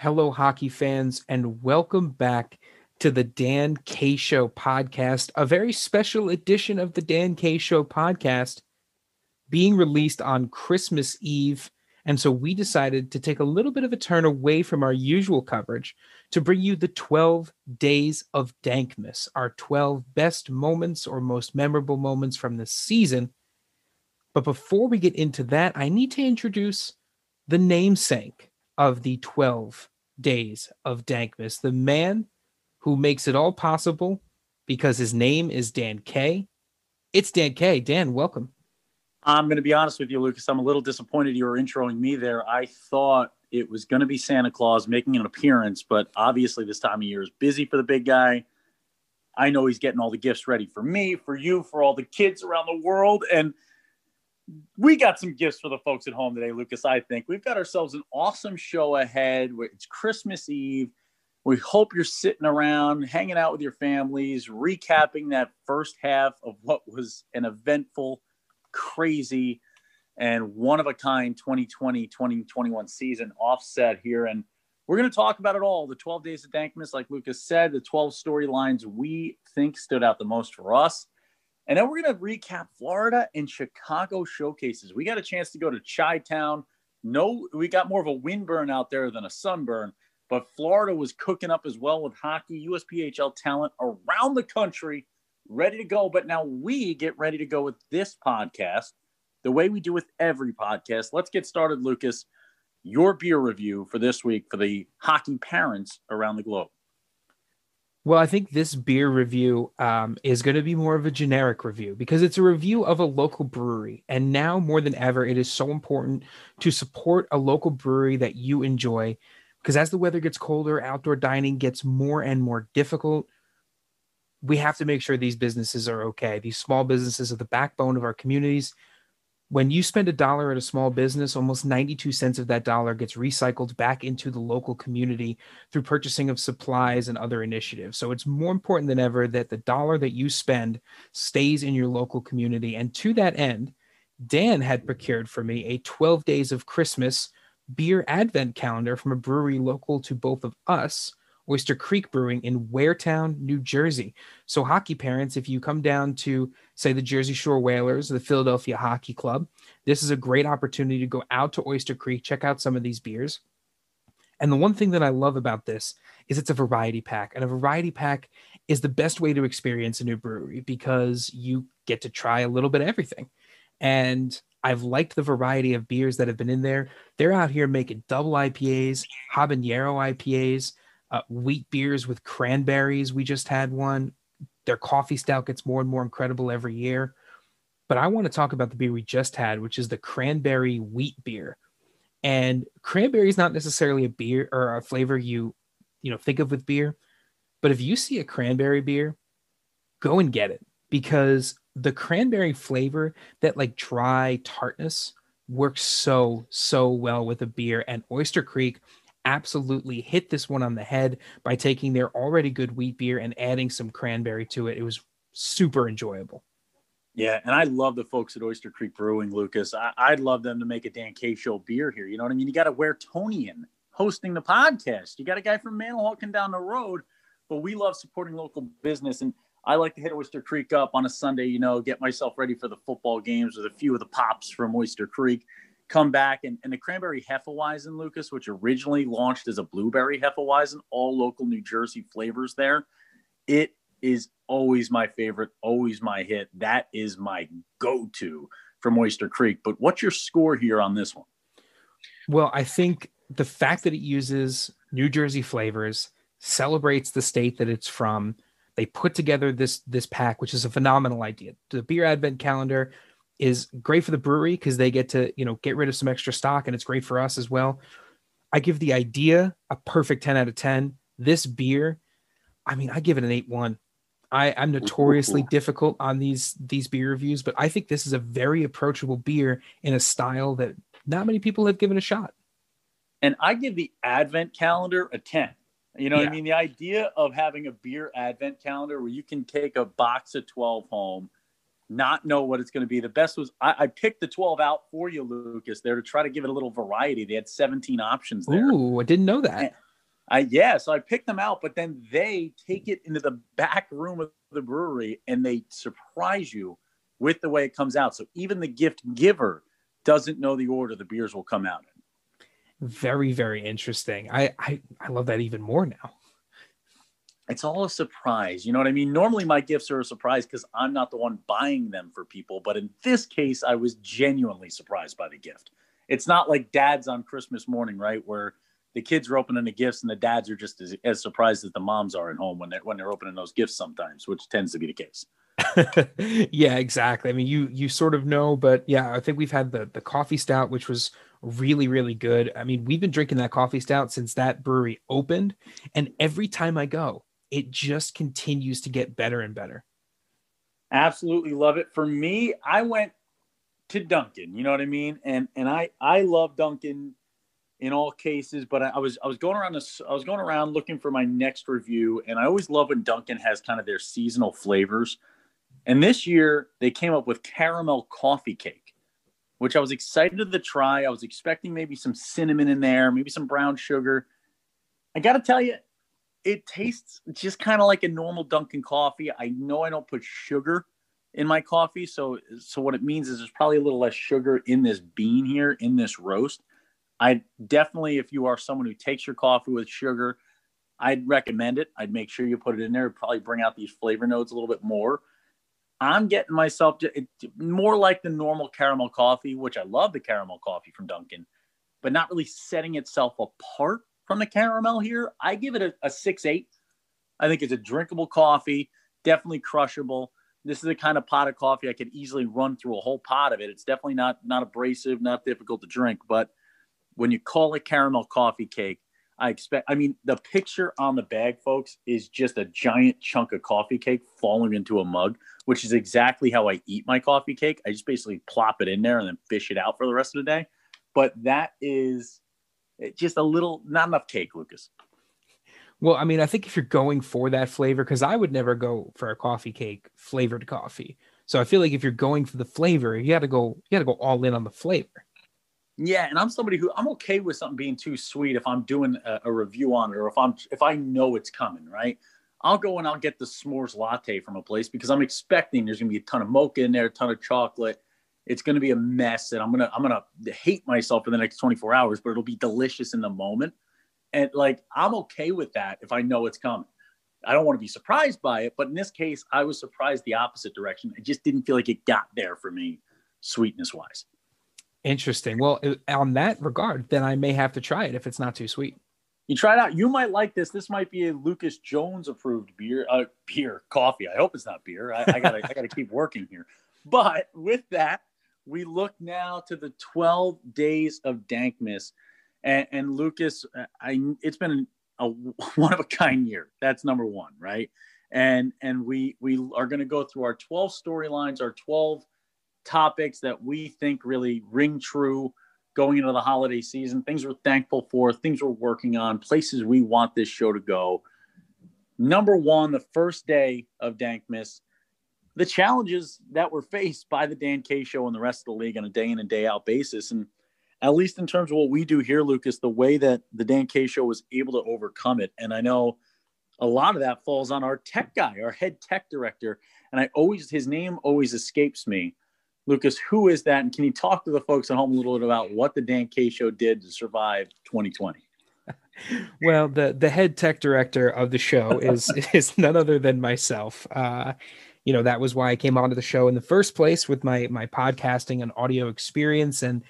Hello, hockey fans, and welcome back to the Dan K Show podcast, a very special edition of the Dan K Show podcast being released on Christmas Eve. And so we decided to take a little bit of a turn away from our usual coverage to bring you the 12 days of Dankmas, our 12 best moments or most memorable moments from the season. But before we get into that, I need to introduce the namesake of the 12 days of Dankmas, the man who makes it all possible because his name is Dan K. It's Dan K. Dan, welcome. I'm going to be honest with you, Lucas. I'm a little disappointed you were introing me there. I thought it was going to be Santa Claus making an appearance, but obviously this time of year is busy for the big guy. I know he's getting all the gifts ready for me, for you, for all the kids around the world. And we got some gifts for the folks at home today, Lucas. I think we've got ourselves an awesome show ahead. It's Christmas Eve. We hope you're sitting around, hanging out with your families, recapping that first half of what was an eventful, crazy, and one of a kind 2020 2021 season offset here. And we're going to talk about it all the 12 days of Dankmas, like Lucas said, the 12 storylines we think stood out the most for us. And then we're going to recap Florida and Chicago showcases. We got a chance to go to Chi Town. No, we got more of a windburn out there than a sunburn, but Florida was cooking up as well with hockey, USPHL talent around the country, ready to go. But now we get ready to go with this podcast the way we do with every podcast. Let's get started, Lucas. Your beer review for this week for the hockey parents around the globe. Well, I think this beer review um, is going to be more of a generic review because it's a review of a local brewery. And now more than ever, it is so important to support a local brewery that you enjoy because as the weather gets colder, outdoor dining gets more and more difficult. We have to make sure these businesses are okay. These small businesses are the backbone of our communities when you spend a dollar at a small business, almost 92 cents of that dollar gets recycled back into the local community through purchasing of supplies and other initiatives. So it's more important than ever that the dollar that you spend stays in your local community. And to that end, Dan had procured for me a 12 days of Christmas beer advent calendar from a brewery local to both of us Oyster Creek Brewing in Waretown, New Jersey. So, hockey parents, if you come down to, say, the Jersey Shore Whalers, the Philadelphia Hockey Club, this is a great opportunity to go out to Oyster Creek, check out some of these beers. And the one thing that I love about this is it's a variety pack. And a variety pack is the best way to experience a new brewery because you get to try a little bit of everything. And I've liked the variety of beers that have been in there. They're out here making double IPAs, habanero IPAs, uh, wheat beers with cranberries. We just had one. Their coffee stout gets more and more incredible every year. But I want to talk about the beer we just had, which is the cranberry wheat beer. And cranberry is not necessarily a beer or a flavor you, you know, think of with beer. But if you see a cranberry beer, go and get it because the cranberry flavor, that like dry tartness, works so so well with a beer. And Oyster Creek absolutely hit this one on the head by taking their already good wheat beer and adding some cranberry to it. It was super enjoyable. Yeah, and I love the folks at Oyster Creek Brewing, Lucas. I, would love them to make a Dan K show beer here. You know what I mean? You got to wear hosting the podcast. You got a guy from Manahawkin down the road, but we love supporting local business. And I like to hit Oyster Creek up on a Sunday, you know, get myself ready for the football games with a few of the pops from Oyster Creek come back and, and the cranberry hefeweizen lucas which originally launched as a blueberry hefeweizen all local new jersey flavors there it is always my favorite always my hit. That is my go-to from oyster creek. But what's your score here on this one? Well i think the fact that it uses new jersey flavors celebrates the state that it's from. They put together this this pack which is a phenomenal idea. The beer advent calendar is great for the brewery because they get to you know get rid of some extra stock and it's great for us as well. I give the idea a perfect 10 out of 10 this beer i mean i give it an 8-1 I, i'm notoriously difficult on these these beer reviews but i think this is a very approachable beer in a style that not many people have given a shot. And i give the advent calendar a 10 you know yeah. what i mean? The idea of having a beer advent calendar where you can take a box of 12 home not know what it's going to be. The best was I, I, picked the 12 out for you, Lucas, there to try to give it a little variety. They had 17 options there. Ooh, I didn't know that. And, I yeah, so I picked them out, but then they take it into the back room of the brewery and they surprise you with the way it comes out. So even the gift giver doesn't know the order the beers will come out in. Very, very interesting. I I, I love that even more now. It's all a surprise. You know what I mean? Normally my gifts are a surprise because I'm not the one buying them for people. But in this case, I was genuinely surprised by the gift. It's not like dads on Christmas morning, right? Where the kids are opening the gifts and the dads are just as, as surprised as the moms are at home when they're when they're opening those gifts sometimes, which tends to be the case. yeah, exactly. I mean, you you sort of know, but yeah, I think we've had the the coffee stout, which was really really good. I mean, we've been drinking that coffee stout since that brewery opened, and every time I go, it just continues to get better and better. Absolutely love it. For me, I went to Dunkin'. You know what I mean? And and I I love Dunkin' in all cases, but I, I, was I was going around this I was going around looking for my next review, and I always love when Dunkin' has kind of their seasonal flavors. And this year they came up with caramel coffee cake, which I was excited to try. I was expecting maybe some cinnamon in there, maybe some brown sugar. I got to tell you, it tastes just kind of like a normal Dunkin' coffee. I know I don't put sugar in my coffee, so so what it means is there's probably a little less sugar in this bean here in this roast I definitely, if you are someone who takes your coffee with sugar, I'd recommend it. I'd make sure you put it in there. It'd probably bring out these flavor notes a little bit more. I'm getting myself to, it, more like the normal caramel coffee, which I love the caramel coffee from Dunkin', but not really setting itself apart from the caramel here. I give it a, a six eight. I think it's a drinkable coffee, definitely crushable. This is the kind of pot of coffee I could easily run through a whole pot of it. It's definitely not not abrasive, not difficult to drink, but when you call it caramel coffee cake, I expect, I mean, the picture on the bag, folks, is just a giant chunk of coffee cake falling into a mug, which is exactly how I eat my coffee cake. I just basically plop it in there and then fish it out for the rest of the day. But that is just a little, not enough cake, Lucas. Well, I mean, I think if you're going for that flavor, because I would never go for a coffee cake flavored coffee. So I feel like if you're going for the flavor, you got to go, you got to go all in on the flavor. Yeah, and I'm somebody who I'm okay with something being too sweet if I'm doing a, a, review on it or if I'm if I know it's coming, right? I'll go and I'll get the s'mores latte from a place because I'm expecting there's gonna be a ton of mocha in there, a ton of chocolate. It's gonna be a mess, and I'm gonna I'm gonna hate myself for the next 24 hours, but it'll be delicious in the moment. And like I'm okay with that if I know it's coming. I don't want to be surprised by it, but in this case, I was surprised the opposite direction. I just didn't feel like it got there for me, sweetness wise. Interesting. Well, on that regard, then I may have to try it if it's not too sweet. You try it out. You might like this. This might be a Lucas Jones approved beer, uh, beer, coffee. I hope it's not beer. I, I gotta, I gotta keep working here. But with that, we look now to the 12 days of Dankmas. and, and Lucas, uh, I, it's been a one of a kind year. That's number one, right? And and we we are going to go through our 12 storylines, our 12 topics that we think really ring true going into the holiday season, things we're thankful for, things we're working on, places we want this show to go. Number one, the first day of Dankmas, the challenges that were faced by the Dan K show and the rest of the league on a day in and day out basis. And at least in terms of what we do here, Lucas, the way that the Dan K show was able to overcome it. And I know a lot of that falls on our tech guy, our head tech director. And I always, his name always escapes me Lucas, who is that? And can you talk to the folks at home a little bit about what the Dan K show did to survive 2020? Well, the the head tech director of the show is is none other than myself. Uh, you know, that was why I came onto the show in the first place with my my podcasting and audio experience. And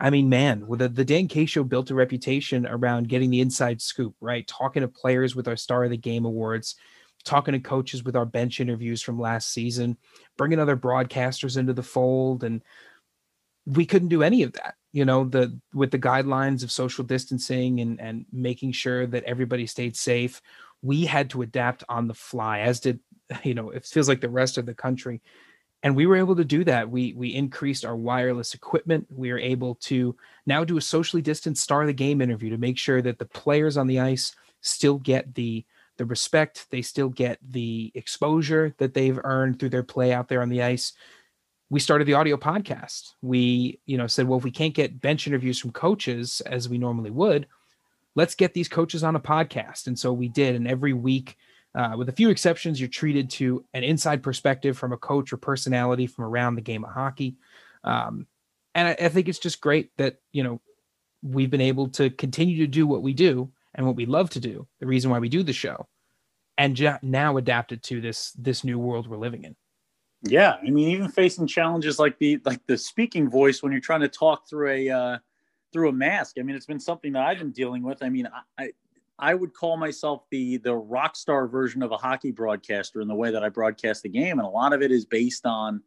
I mean, man, with the, the Dan K show built a reputation around getting the inside scoop, right? Talking to players with our Star of the Game awards, talking to coaches with our bench interviews from last season, bringing other broadcasters into the fold. And we couldn't do any of that, you know, the with the guidelines of social distancing and, and making sure that everybody stayed safe. We had to adapt on the fly, as did, you know, it feels like the rest of the country. And we were able to do that. We we increased our wireless equipment. We are able to now do a socially distanced star of the game interview to make sure that the players on the ice still get the the respect, they still get the exposure that they've earned through their play out there on the ice. We started the audio podcast. We, you know, said, well, if we can't get bench interviews from coaches as we normally would, let's get these coaches on a podcast. And so we did. And every week, uh, with a few exceptions, you're treated to an inside perspective from a coach or personality from around the game of hockey. Um, and I, I think it's just great that, you know, we've been able to continue to do what we do and what we love to do, the reason why we do the show, and now adapted to this this new world we're living in. Yeah, I mean, even facing challenges like the like the speaking voice when you're trying to talk through a uh, through a mask. I mean, it's been something that I've been dealing with. I mean, I I would call myself the the rock star version of a hockey broadcaster in the way that I broadcast the game, and a lot of it is based on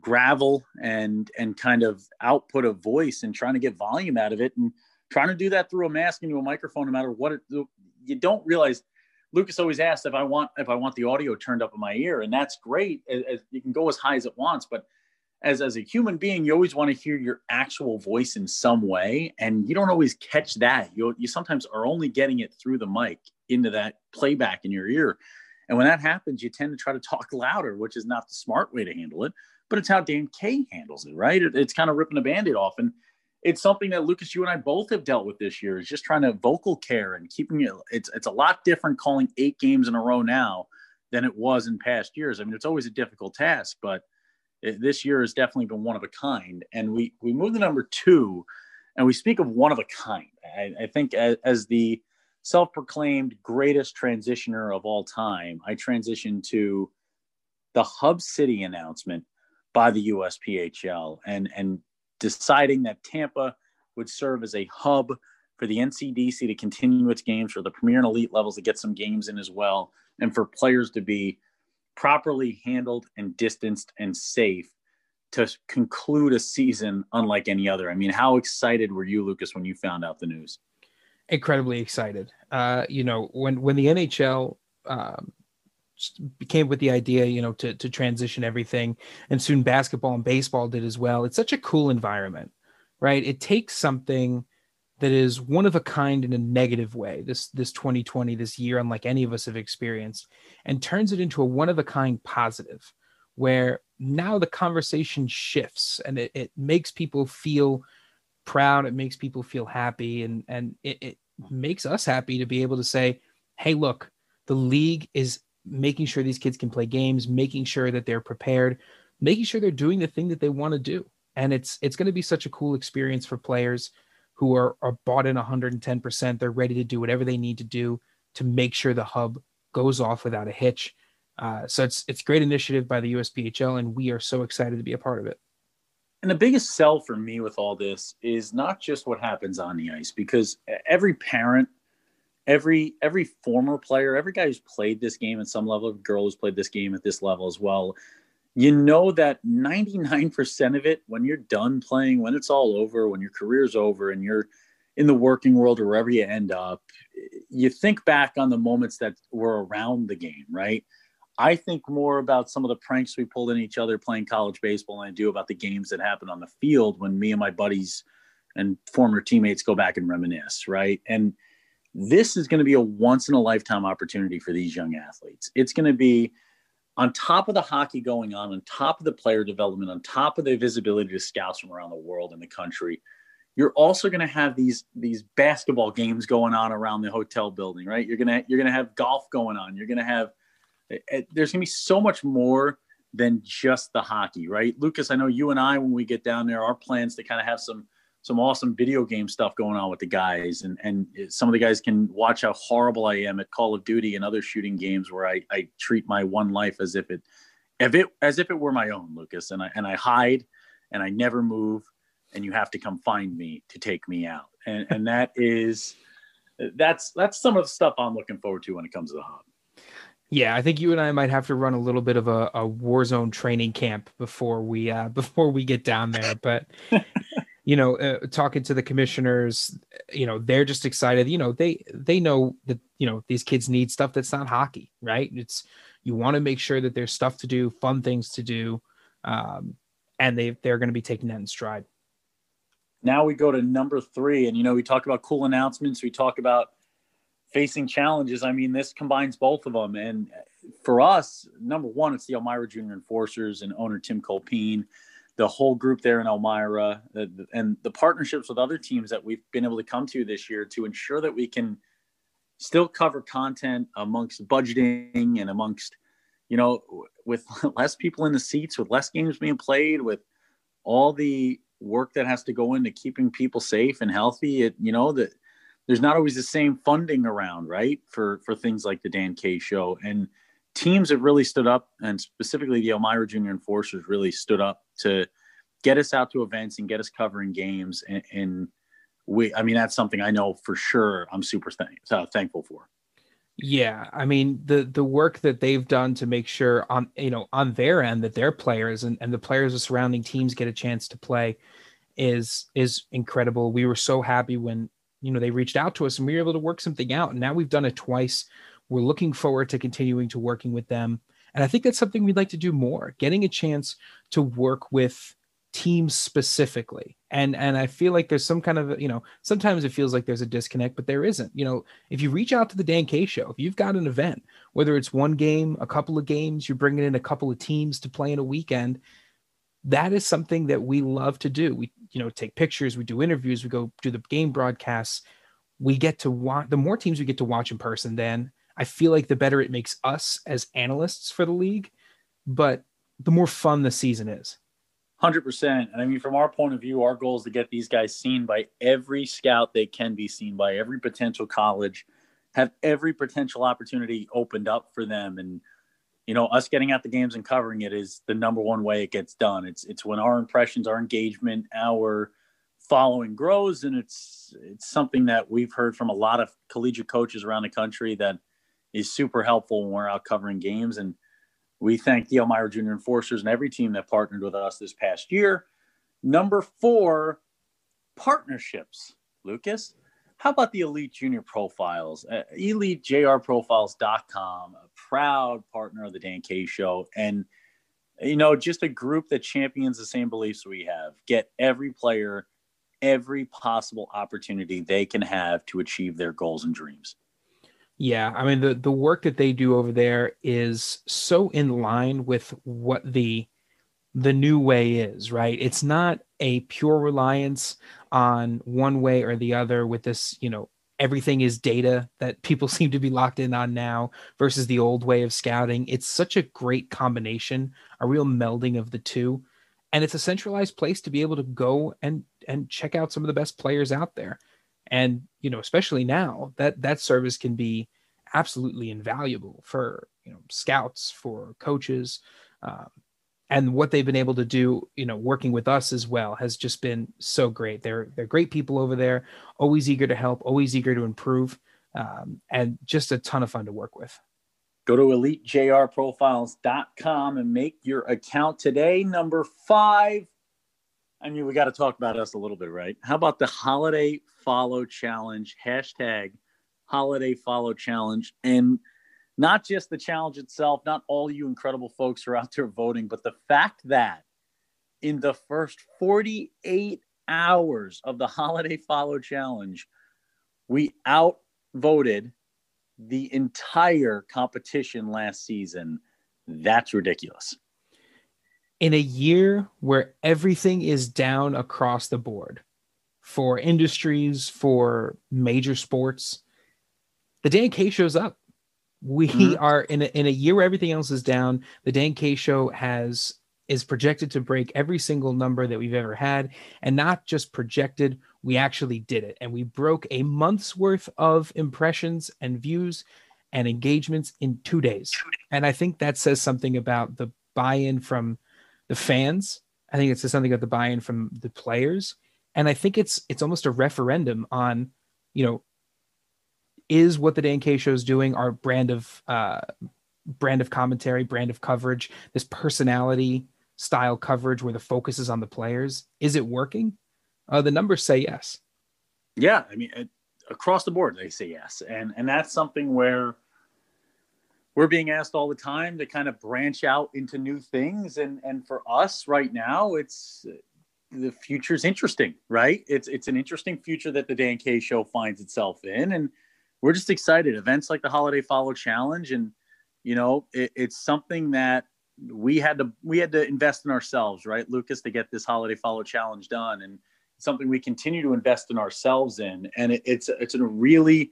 gravel and and kind of output of voice and trying to get volume out of it and trying to do that through a mask into a microphone no matter what it you don't realize lucas always asks if i want if i want the audio turned up in my ear. And that's great. As, as you can go as high as it wants but as as a human being you always want to hear your actual voice in some way and you don't always catch that you you sometimes are only getting it through the mic into that playback in your ear and when that happens you tend to try to talk louder which is not the smart way to handle it but it's how Dan K handles it, right? It, it's kind of ripping a band-aid off. And it's something that Lucas, you and I both have dealt with this year is just trying to vocal care and keeping it. It's, it's a lot different calling eight games in a row now than it was in past years. I mean, it's always a difficult task, but this year has definitely been one of a kind. And we, we move to number two and we speak of one of a kind. I, I think as, as the self-proclaimed greatest transitioner of all time, I transitioned to the Hub City announcement by the USPHL and, and deciding that Tampa would serve as a hub for the NCDC to continue its games for the premier and elite levels to get some games in as well, and for players to be properly handled and distanced and safe to conclude a season unlike any other. I mean, how excited were you, Lucas, when you found out the news? Incredibly excited. Uh, you know, when when the NHL um, came with the idea, you know, to to transition everything, and soon basketball and baseball did as well. It's such a cool environment, right? It takes something that is one of a kind in a negative way, this this 2020, this year unlike any of us have experienced, and turns it into a one of a kind positive, where now the conversation shifts and it, it makes people feel proud, it makes people feel happy, and and it, it makes us happy to be able to say, hey, look, the league is making sure these kids can play games, making sure that they're prepared, making sure they're doing the thing that they want to do. And it's it's going to be such a cool experience for players who are, are bought in 110%. They're ready to do whatever they need to do to make sure the hub goes off without a hitch. Uh, so it's it's great initiative by the USPHL, and we are so excited to be a part of it. And the biggest sell for me with all this is not just what happens on the ice, because every parent every every former player, every guy who's played this game at some level, girl who's played this game at this level as well, you know that 99% of it, when you're done playing, when it's all over, when your career's over and you're in the working world or wherever you end up, you think back on the moments that were around the game, right? I think more about some of the pranks we pulled in each other playing college baseball than I do about the games that happened on the field when me and my buddies and former teammates go back and reminisce, right? And this is going to be a once in a lifetime opportunity for these young athletes. It's going to be on top of the hockey going on, on top of the player development, on top of the visibility to scouts from around the world and the country. You're also going to have these these basketball games going on around the hotel building, right? You're gonna you're gonna have golf going on. You're gonna have eh, eh, there's gonna be so much more than just the hockey, right? Lucas, I know you and I when we get down there, our plans to kind of have some some awesome video game stuff going on with the guys and and some of the guys can watch how horrible I am at Call of Duty and other shooting games where I, I treat my one life as if it if it as if it were my own Lucas and I and I hide and I never move and you have to come find me to take me out and and that is that's that's some of the stuff I'm looking forward to when it comes to the hub. Yeah, I think you and I might have to run a little bit of a, a war zone training camp before we uh, before we get down there. But you know, uh, talking to the commissioners, you know, they're just excited. You know, they they know that you know these kids need stuff that's not hockey, right? It's you want to make sure that there's stuff to do, fun things to do, um, and they they're going to be taking that in stride. Now we go to number three, and you know, we talk about cool announcements. We talk about facing challenges. I mean, this combines both of them, and for us, number one, it's the Elmira Junior Enforcers and owner Tim Colpeen the whole group there in Elmira and the partnerships with other teams that we've been able to come to this year to ensure that we can still cover content amongst budgeting and amongst you know with less people in the seats with less games being played with all the work that has to go into keeping people safe and healthy it you know that there's not always the same funding around right for for things like the dan k show. And teams have really stood up and specifically the elmira junior enforcers really stood up to get us out to events and get us covering games and, and we i mean that's something i know for sure i'm super thank, uh, thankful for yeah, I mean the the work that they've done to make sure on you know on their end that their players and, and the players of surrounding teams get a chance to play is is incredible. We were so happy when you know they reached out to us and we were able to work something out. And now we've done it twice. We're looking forward to continuing to working with them. And I think that's something we'd like to do more, getting a chance to work with teams specifically. And and i feel like there's some kind of you know sometimes it feels like there's a disconnect but there isn't. You know if you reach out to the dan k show if you've got an event whether it's one game a couple of games you're bringing in a couple of teams to play in a weekend that is something that we love to do. We you know take pictures we do interviews we go do the game broadcasts. We get to watch the more teams we get to watch in person then i feel like the better it makes us as analysts for the league but the more fun the season is Hundred percent. And I mean, from our point of view, our goal is to get these guys seen by every scout they can be seen by, every potential college, have every potential opportunity opened up for them. And you know, us getting out the games and covering it is the number one way it gets done. It's it's when our impressions, our engagement, our following grows, and it's it's something that we've heard from a lot of collegiate coaches around the country that is super helpful when we're out covering games and we thank the Elmira Junior Enforcers and every team that partnered with us this past year. Number four, partnerships. Lucas, how about the Elite Junior Profiles? Uh, EliteJRProfiles.com, a proud partner of the Dan K Show. And, you know, just a group that champions the same beliefs we have. Get every player every possible opportunity they can have to achieve their goals and dreams. Yeah, I mean the the work that they do over there is so in line with what the the new way is, right? It's not a pure reliance on one way or the other with this, you know, everything is data that people seem to be locked in on now versus the old way of scouting. It's such a great combination, a real melding of the two. And it's a centralized place to be able to go and and check out some of the best players out there and you know especially now that that service can be absolutely invaluable for you know scouts for coaches um, and what they've been able to do you know working with us as well has just been so great. They're they're great people over there always eager to help always eager to improve um, and just a ton of fun to work with. Go to elitejrprofiles.com and make your account today. Number five. I mean, we got to talk about us a little bit, right? How about the holiday follow challenge? Hashtag holiday follow challenge. And not just the challenge itself, not all you incredible folks are out there voting, but the fact that in the first 48 hours of the holiday follow challenge, we outvoted the entire competition last season. That's ridiculous in a year where everything is down across the board for industries, for major sports, the Dan K shows up. We mm-hmm. are in a, in a year where everything else is down. The Dan K show has is projected to break every single number that we've ever had, and not just projected. We actually did it, and we broke a month's worth of impressions and views and engagements in two days. And I think that says something about the buy-in from the fans. I think it says something about the buy-in from the players, and I think it's it's almost a referendum on, you know, is what the Dan K show is doing our brand of uh, brand of commentary, brand of coverage, this personality style coverage where the focus is on the players. Is it working? Uh, the numbers say yes. Yeah, I mean, it, across the board they say yes, and and that's something where we're being asked all the time to kind of branch out into new things and and for us right now it's the future's interesting right it's it's an interesting future that the dan k show finds itself in and we're just excited events like the holiday follow challenge and you know it, it's something that we had to we had to invest in ourselves, right, Lucas, to get this holiday follow challenge done, and something we continue to invest in ourselves in. And it, it's it's a really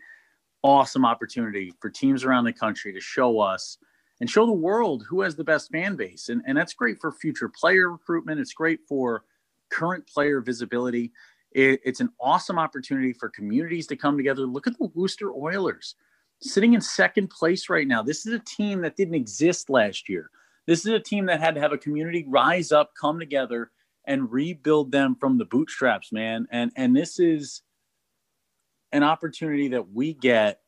awesome opportunity for teams around the country to show us and show the world who has the best fan base. And, and that's great for future player recruitment. It's great for current player visibility. It, it's an awesome opportunity for communities to come together. Look at the Worcester Oilers sitting in second place right now. This is a team that didn't exist last year. This is a team that had to have a community rise up, come together, and rebuild them from the bootstraps, man. And and this is an opportunity that we get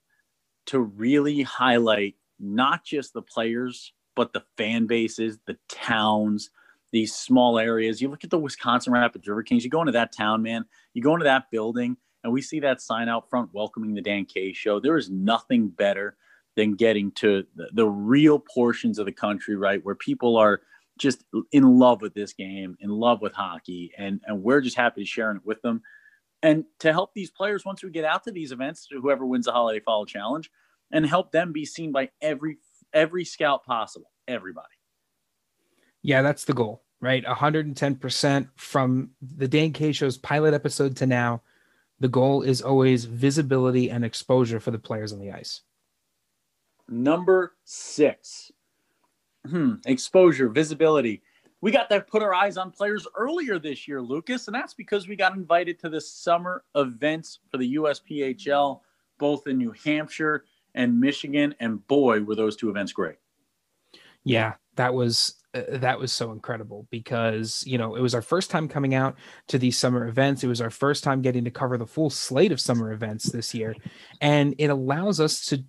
to really highlight not just the players, but the fan bases, the towns, these small areas. You look at the Wisconsin Rapids River Kings, you go into that town, man, you go into that building, and we see that sign out front welcoming the Dan K show. There is nothing better than getting to the, the real portions of the country, right, where people are just in love with this game, in love with hockey, and and we're just happy to share it with them. And to help these players once we get out to these events, whoever wins the holiday follow challenge, and help them be seen by every every scout possible, everybody. Yeah, that's the goal, right? 110% from the Dan K show's pilot episode to now. The goal is always visibility and exposure for the players on the ice. Number six, hmm, exposure, visibility. We got to put our eyes on players earlier this year, Lucas, and that's because we got invited to the summer events for the USPHL, both in New Hampshire and Michigan, and boy, were those two events great. Yeah, that was Uh, that was so incredible because you know it was our first time coming out to these summer events. It was our first time getting to cover the full slate of summer events this year, and it allows us to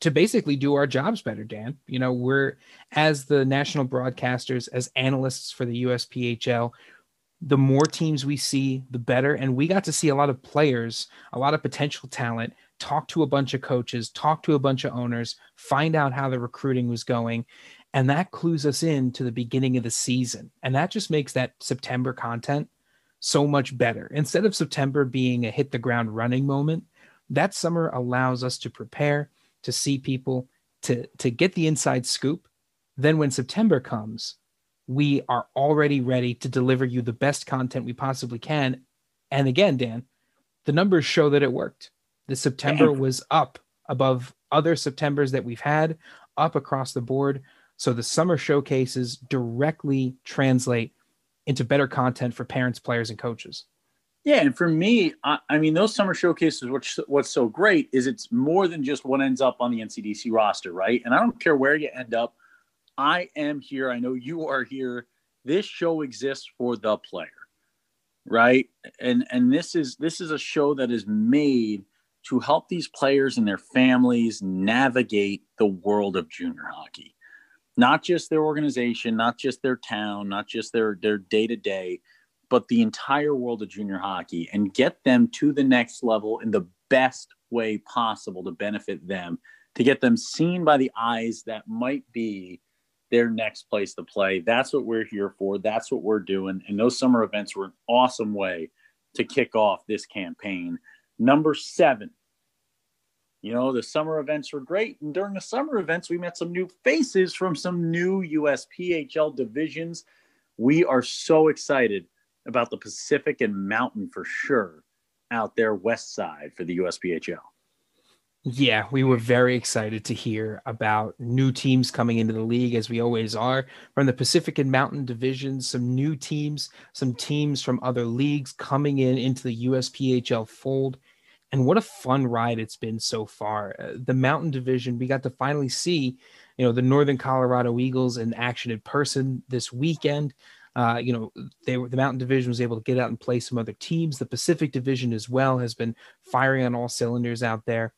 to basically do our jobs better. Dan, you know, we're as the national broadcasters, as analysts for the USPHL, the more teams we see, the better. And we got to see a lot of players, a lot of potential talent talk to a bunch of coaches, talk to a bunch of owners, find out how the recruiting was going. And that clues us in to the beginning of the season. And that just makes that September content so much better. Instead of September being a hit the ground running moment, that summer allows us to prepare, to see people, to, to get the inside scoop. Then when September comes, we are already ready to deliver you the best content we possibly can. And again, Dan, the numbers show that it worked. The September was up above other Septembers that we've had, up across the board. So the summer showcases directly translate into better content for parents, players, and coaches. Yeah, and for me, I, I, mean, those summer showcases. Which what's so great is it's more than just what ends up on the NCDC roster, right? And I don't care where you end up. I am here. I know you are here. This show exists for the player, right? And and this is this is a show that is made to help these players and their families navigate the world of junior hockey. Not just their organization, not just their town, not just their their day-to-day, but the entire world of junior hockey and get them to the next level in the best way possible to benefit them, to get them seen by the eyes that might be their next place to play. That's what we're here for. That's what we're doing. And those summer events were an awesome way to kick off this campaign. Number seven, you know, the summer events were great. And during the summer events, we met some new faces from some new USPHL divisions. We are so excited about the Pacific and Mountain for sure out there west side for the USPHL. Yeah, we were very excited to hear about new teams coming into the league, as we always are. From the Pacific and Mountain divisions, some new teams, some teams from other leagues coming in into the USPHL fold and what a fun ride it's been so far. Uh, the Mountain Division, we got to finally see, you know, the Northern Colorado Eagles in action in person this weekend. Uh, you know, they were the Mountain Division was able to get out and play some other teams. The Pacific Division as well has been firing on all cylinders out there.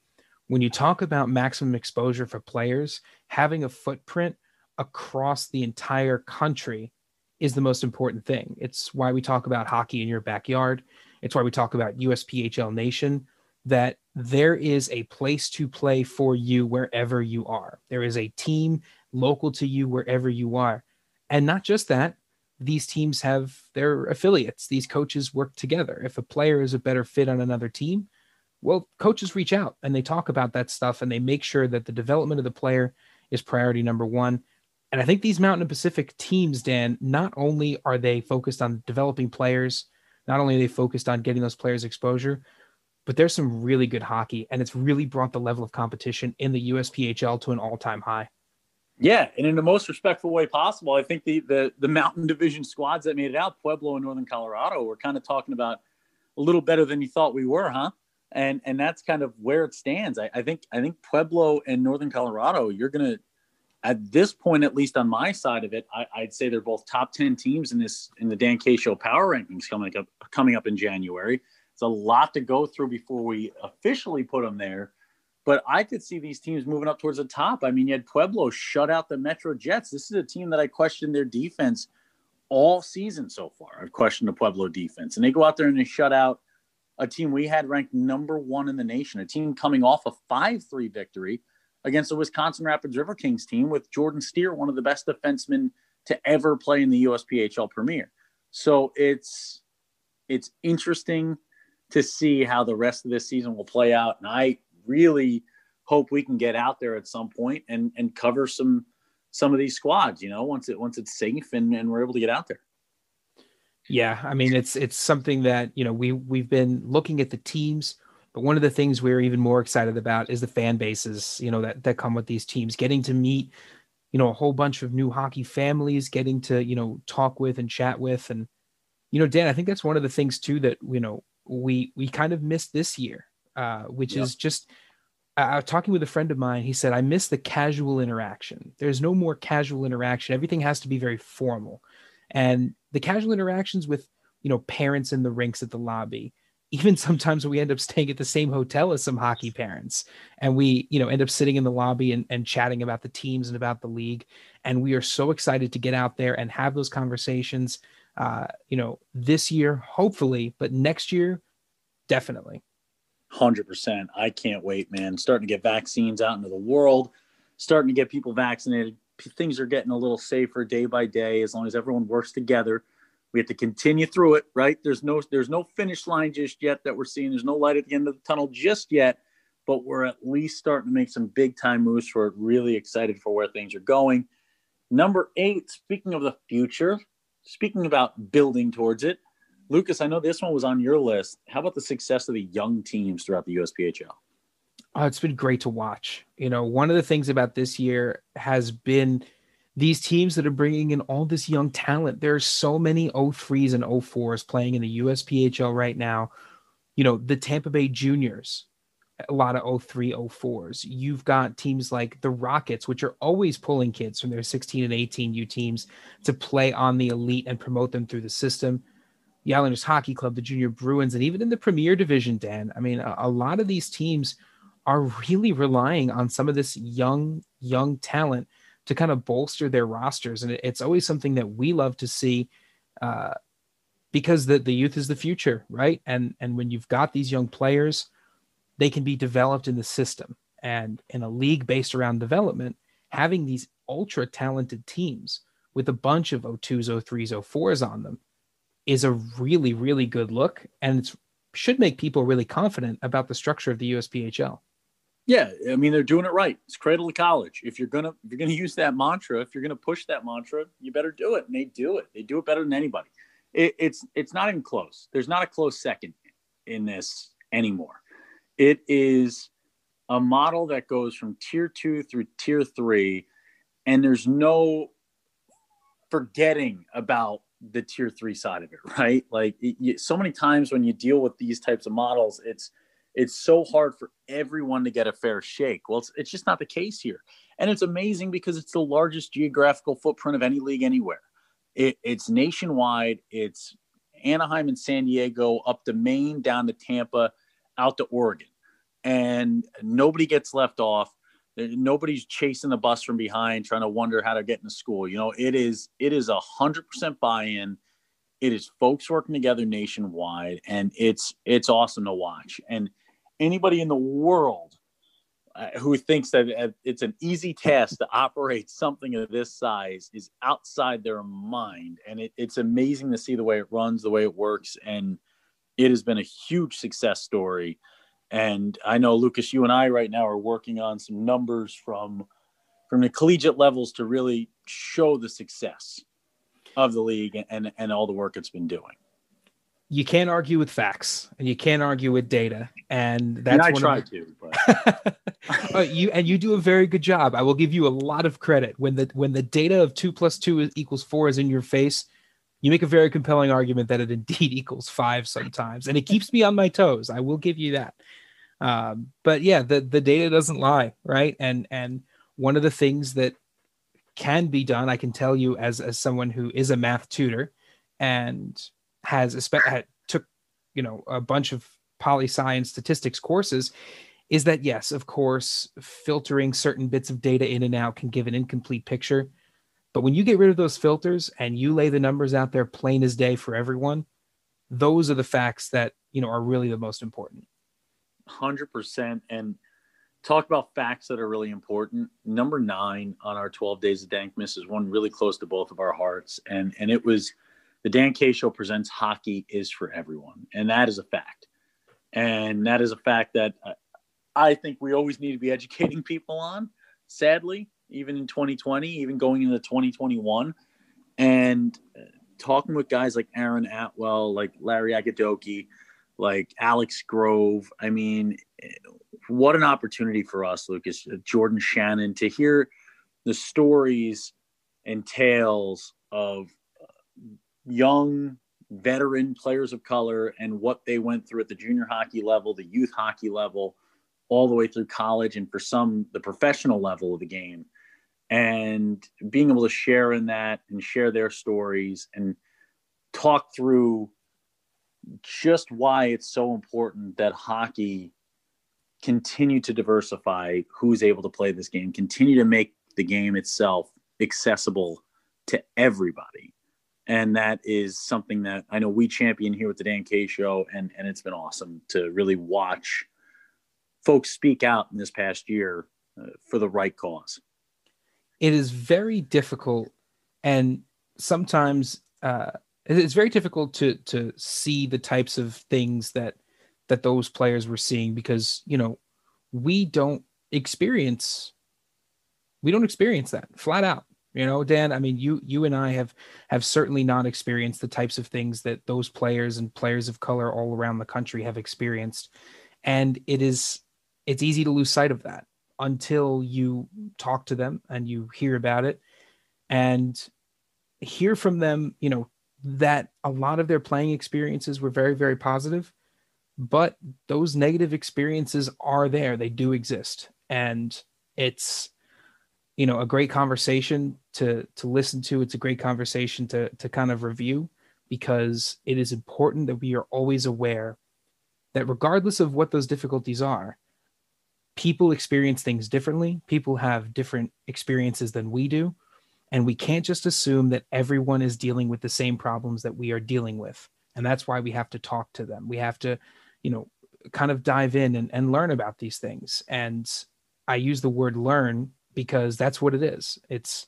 When you talk about maximum exposure for players, having a footprint across the entire country is the most important thing. It's why we talk about hockey in your backyard. It's why we talk about USPHL Nation that there is a place to play for you wherever you are. There is a team local to you wherever you are. And not just that, these teams have their affiliates. These coaches work together. If a player is a better fit on another team, well, coaches reach out and they talk about that stuff and they make sure that the development of the player is priority number one. And I think these Mountain and Pacific teams, Dan, not only are they focused on developing players, not only are they focused on getting those players exposure, but there's some really good hockey, and it's really brought the level of competition in the USPHL to an all-time high. Yeah, and in the most respectful way possible. I think the the the Mountain Division squads that made it out, Pueblo and Northern Colorado, were kind of talking about a little better than you thought we were, huh? And and that's kind of where it stands. I, I think I think Pueblo and Northern Colorado, you're gonna at this point, at least on my side of it, I, would say they're both top ten teams in this in the Dan K Show Power Rankings coming up coming up in January. It's a lot to go through before we officially put them there. But I could see these teams moving up towards the top. I mean, you had Pueblo shut out the Metro Jets. This is a team that I questioned their defense all season so far. I've questioned the Pueblo defense, and they go out there and they shut out a team we had ranked number one in the nation, a team coming off a 5 3 victory against the Wisconsin Rapids River Kings team with Jordan Steer, one of the best defensemen to ever play in the USPHL Premier. So it's it's interesting to see how the rest of this season will play out. And I really hope we can get out there at some point and and cover some some of these squads, you know, once it once it's safe and, and we're able to get out there. Yeah, I mean it's it's something that, you know, we we've been looking at the teams, but one of the things we're even more excited about is the fan bases, you know, that that come with these teams, getting to meet, you know, a whole bunch of new hockey families, getting to, you know, talk with and chat with and you know, Dan, I think that's one of the things too that, you know, we we kind of missed this year, uh, which is just I was talking with a friend of mine. He said, I miss the casual interaction. There's no more casual interaction. Everything has to be very formal. And the casual interactions with, you know, parents in the rinks at the lobby, even sometimes we end up staying at the same hotel as some hockey parents and we, you know, end up sitting in the lobby and, and chatting about the teams and about the league. And we are so excited to get out there and have those conversations, uh, you know, this year, hopefully, but next year, definitely. 100%. I can't wait, man. Starting to get vaccines out into the world, starting to get people vaccinated. Things are getting a little safer day by day as long as everyone works together. We have to continue through it, right? There's no there's no finish line just yet that we're seeing. There's no light at the end of the tunnel just yet, but we're at least starting to make some big time moves for it. Really excited for where things are going. Number 8, speaking of the future, speaking about building towards it, Lucas, I know this one was on your list. How about the success of the young teams throughout the USPHL? Oh, uh, it's been great to watch. You know, one of the things about this year has been these teams that are bringing in all this young talent. There's so many 03s and 04s playing in the USPHL right now. You know, the Tampa Bay Juniors, a lot of 03, 04s. You've got teams like the Rockets, which are always pulling kids from their 16 and 18 U teams to play on the elite and promote them through the system the Islanders Hockey Club, the Junior Bruins, and even in the Premier Division, Dan. I mean, a, a, lot of these teams are really relying on some of this young, young talent to kind of bolster their rosters, and it, it's always something that we love to see, uh, because the the youth is the future, right? And and when you've got these young players, they can be developed in the system, and in a league based around development, having these ultra talented teams with a bunch of O2s, O3s, O4s on them is a really, really good look, and it should make people really confident about the structure of the USPHL. Yeah, I mean they're doing it right. It's cradle to college. If you're gonna if you're gonna use that mantra, if you're gonna push that mantra, you better do it. And they do it. They do it better than anybody. It, it's it's not even close. There's not a close second in this anymore. It is a model that goes from tier two through tier three, and there's no forgetting about the tier three side of it, right? Like it, you, so many times when you deal with these types of models, it's it's so hard for everyone to get a fair shake. Well, it's, it's just not the case here, and it's amazing because it's the largest geographical footprint of any league anywhere. It, it's nationwide. It's Anaheim and San Diego up to Maine, down to Tampa, out to Oregon, and nobody gets left off. Nobody's chasing the bus from behind trying to wonder how to get into school. You know it is it is a hundred percent buy-in. It is folks working together nationwide and it's it's awesome to watch. And anybody in the world uh, who thinks that uh, it's an easy task to operate something of this size is outside their mind. And it, it's amazing to see the way it runs the way it works. And it has been a huge success story and I know Lucas, you and I right now are working on some numbers from from the collegiate levels to really show the success of the league and and all the work it's been doing. You can't argue with facts, and you can't argue with data, and that's. And I try the, to, but you and you do a very good job. I will give you a lot of credit when the when the data of two plus two equals four is in your face. You make a very compelling argument that it indeed equals five sometimes, and it keeps me on my toes. I will give you that. Um, but yeah, the the data doesn't lie, right? And and one of the things that can be done, I can tell you as as someone who is a math tutor and has a took you know a bunch of poli sci and statistics courses is that yes of course filtering certain bits of data in and out can give an incomplete picture but when you get rid of those filters and you lay the numbers out there plain as day for everyone those are the facts that you know are really the most important. 100% and talk about facts that are really important. Number nine on our 12 days of dankmas is one really close to both of our hearts. And and it was the Dan K Show presents hockey is for everyone, and that is a fact. And that is a fact that uh, I think we always need to be educating people on. Sadly, even in 2020, even going into 2021, and talking with guys like Aaron Atwell, like Larry Agadoki, like Alex Grove. I mean, what an opportunity for us, Lucas, uh, Jordan Shannon, to hear the stories and tales of uh, young veteran players of color and what they went through at the junior hockey level, the youth hockey level, all the way through college, and for some, the professional level of the game. And being able to share in that and share their stories and talk through just why it's so important that hockey continue to diversify who's able to play this game, continue to make the game itself accessible to everybody and that is something that I know we champion here with the Dan K Show, and and it's been awesome to really watch folks speak out in this past year uh, for the right cause. It is very difficult, and sometimes uh, it's very difficult to to see the types of things that that those players were seeing because you know we don't experience we don't experience that flat out you know, Dan, I mean, you you and I have have certainly not experienced the types of things that those players and players of color all around the country have experienced. And it is it's easy to lose sight of that until you talk to them and you hear about it and hear from them, you know, that a lot of their playing experiences were very very positive, but those negative experiences are there. They do exist. And it's you know a great conversation to to listen to it's a great conversation to to kind of review because it is important that we are always aware that regardless of what those difficulties are people experience things differently. People have different experiences than we do. And we can't just assume that everyone is dealing with the same problems that we are dealing with. And that's why we have to talk to them. We have to you know kind of dive in and, and learn about these things. And i use the word learn because that's what it is. It's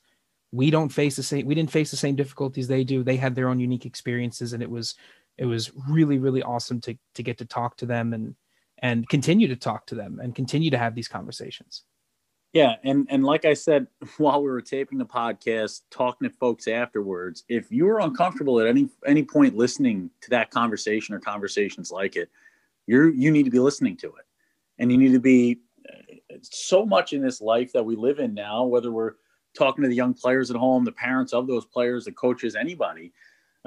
we don't face the same we didn't face the same difficulties they do. They had their own unique experiences and it was it was really really awesome to to get to talk to them and and continue to talk to them and continue to have these conversations. Yeah, and and like I said while we were taping the podcast, talking to folks afterwards, if you were uncomfortable at any any point listening to that conversation or conversations like it, you're you need to be listening to it, and you need to be uh, so much in this life that we live in now, whether we're talking to the young players at home, the parents of those players, the coaches, anybody,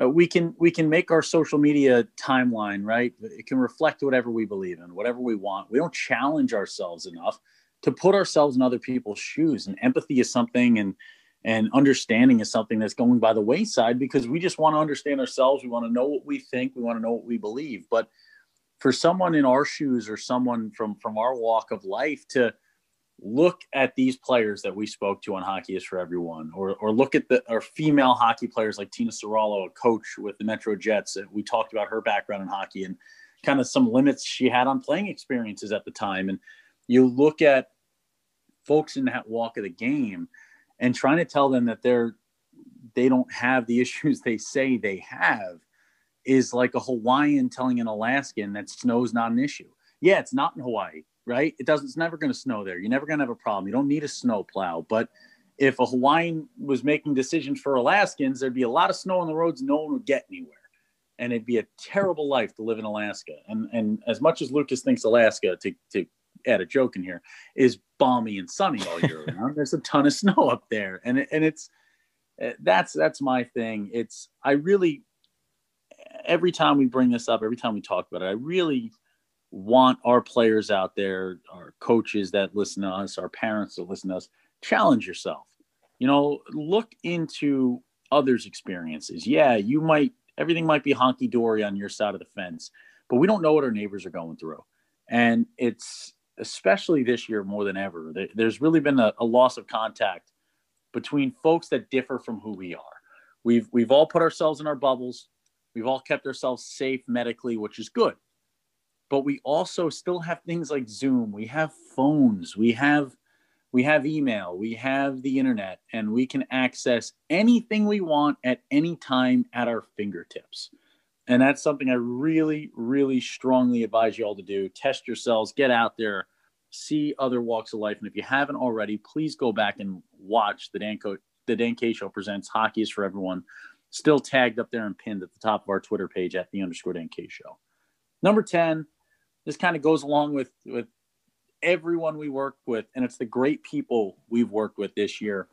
uh, we can we can make our social media timeline right. It can reflect whatever we believe in, whatever we want. We don't challenge ourselves enough to put ourselves in other people's shoes. And empathy is something, and and understanding is something that's going by the wayside because we just want to understand ourselves. We want to know what we think. We want to know what we believe, but for someone in our shoes or someone from from our walk of life to look at these players that we spoke to on Hockey is for Everyone, or, or look at the our female hockey players like Tina Soralo, a coach with the Metro Jets. Uh, we talked about her background in hockey and kind of some limits she had on playing experiences at the time. And you look at folks in that walk of the game and trying to tell them that they're they don't have the issues they say they have is like a Hawaiian telling an Alaskan that snow's not an issue. Yeah, it's not in Hawaii, right? It doesn't. It's never going to snow there. You're never going to have a problem. You don't need a snow plow, but if a Hawaiian was making decisions for Alaskans, there'd be a lot of snow on the roads, no one would get anywhere. And it'd be a terrible life to live in Alaska. And and as much as Lucas thinks Alaska, to, to add a joke in here, is balmy and sunny all year round, there's a ton of snow up there. And and it's uh, that's that's my thing. It's I really every time we bring this up, every time we talk about it, I really want our players out there, our coaches that listen to us, our parents that listen to us, challenge yourself. You know, look into others' experiences. Yeah, you might, everything might be honky dory on your side of the fence, but we don't know what our neighbors are going through. And it's especially this year more than ever, there's really been a, a loss of contact between folks that differ from who we are. We've, we've all put ourselves in our bubbles. We've all kept ourselves safe medically, which is good. But we also still have things like Zoom. We have phones. We have we have email, we have the internet, and we can access anything we want at any time at our fingertips. And that's something I really, really strongly advise you all to do. Test yourselves, get out there, see other walks of life. And if you haven't already, please go back and watch the Dan, Co- the Dan K Show presents Hockey is for Everyone, still tagged up there and pinned at the top of our Twitter page at the underscore Dan K Show. Number 10, this kind of goes along with, with everyone we work with, and it's the great people we've worked with this year.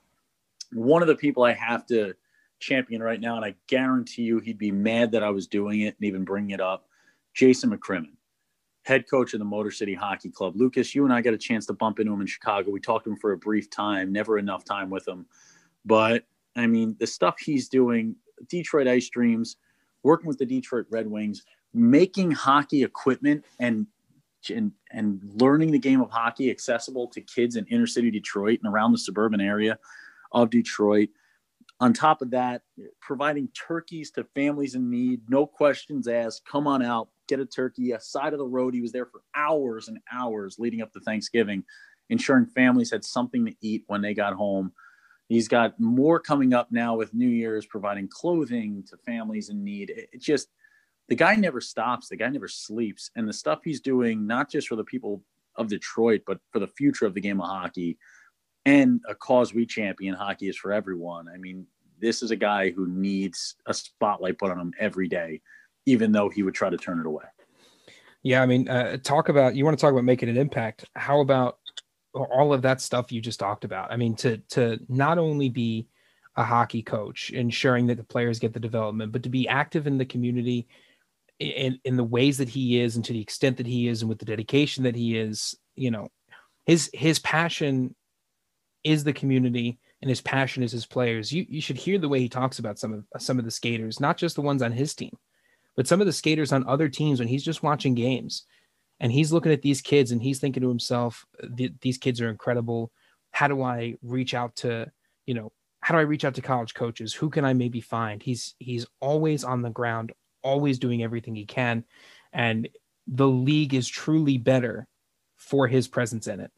One of the people I have to champion right now, and I guarantee you he'd be mad that I was doing it and even bringing it up. Jason McCrimmon, head coach of the Motor City Hockey Club. Lucas, you and I got a chance to bump into him in Chicago. We talked to him for a brief time, never enough time with him. But I mean, the stuff he's doing, Detroit Ice Dreams, working with the Detroit Red Wings, making hockey equipment and and and learning the game of hockey accessible to kids in inner city Detroit and around the suburban area of Detroit. On top of that, providing turkeys to families in need, no questions asked. Come on out, get a turkey. A side of the road, he was there for hours and hours leading up to Thanksgiving, ensuring families had something to eat when they got home. He's got more coming up now with New Year's, providing clothing to families in need. It just the guy never stops. The guy never sleeps. And the stuff he's doing, not just for the people of Detroit, but for the future of the game of hockey and a cause we champion, hockey is for everyone. I mean, this is a guy who needs a spotlight put on him every day, even though he would try to turn it away. Yeah, I mean, uh, talk about you want to talk about making an impact. How about all of that stuff you just talked about? I mean, to to not only be a hockey coach, ensuring that the players get the development, but to be active in the community in in the ways that he is and to the extent that he is and with the dedication that he is you know his his passion is the community and his passion is his players. You you should hear the way he talks about some of some of the skaters not just the ones on his team but some of the skaters on other teams when he's just watching games and he's looking at these kids and he's thinking to himself these kids are incredible. How do i reach out to you know how do i reach out to college coaches? Who can i maybe find? He's he's always on the ground always doing everything he can. And the league is truly better for his presence in it.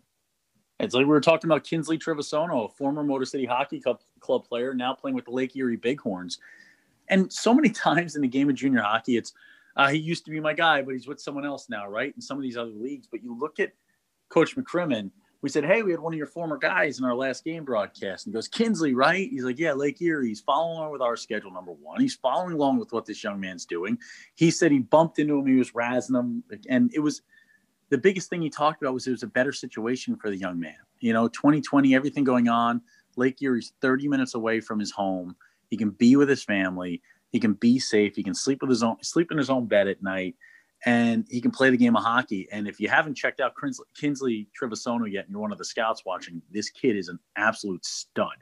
It's like we were talking about Kinsley Trevisono, a former Motor City Hockey Club, club player, now playing with the Lake Erie Bighorns. And so many times in the game of junior hockey, it's uh, he used to be my guy, but he's with someone else now, right? In some of these other leagues. But you look at Coach McCrimmon, we said, Hey, we had one of your former guys in our last game broadcast. And he goes, Kinsley, right? He's like, Yeah, Lake Erie. He's following along with our schedule, number one. He's following along with what this young man's doing. He said he bumped into him, he was razzing him. And it was the biggest thing he talked about was it was a better situation for the young man. You know, 2020, everything going on. Lake Erie's 30 minutes away from his home. He can be with his family. He can be safe. He can sleep with his own sleep in his own bed at night and he can play the game of hockey. And if you haven't checked out Kinsley, Kinsley Trevisono yet, and you're one of the scouts watching, this kid is an absolute stud.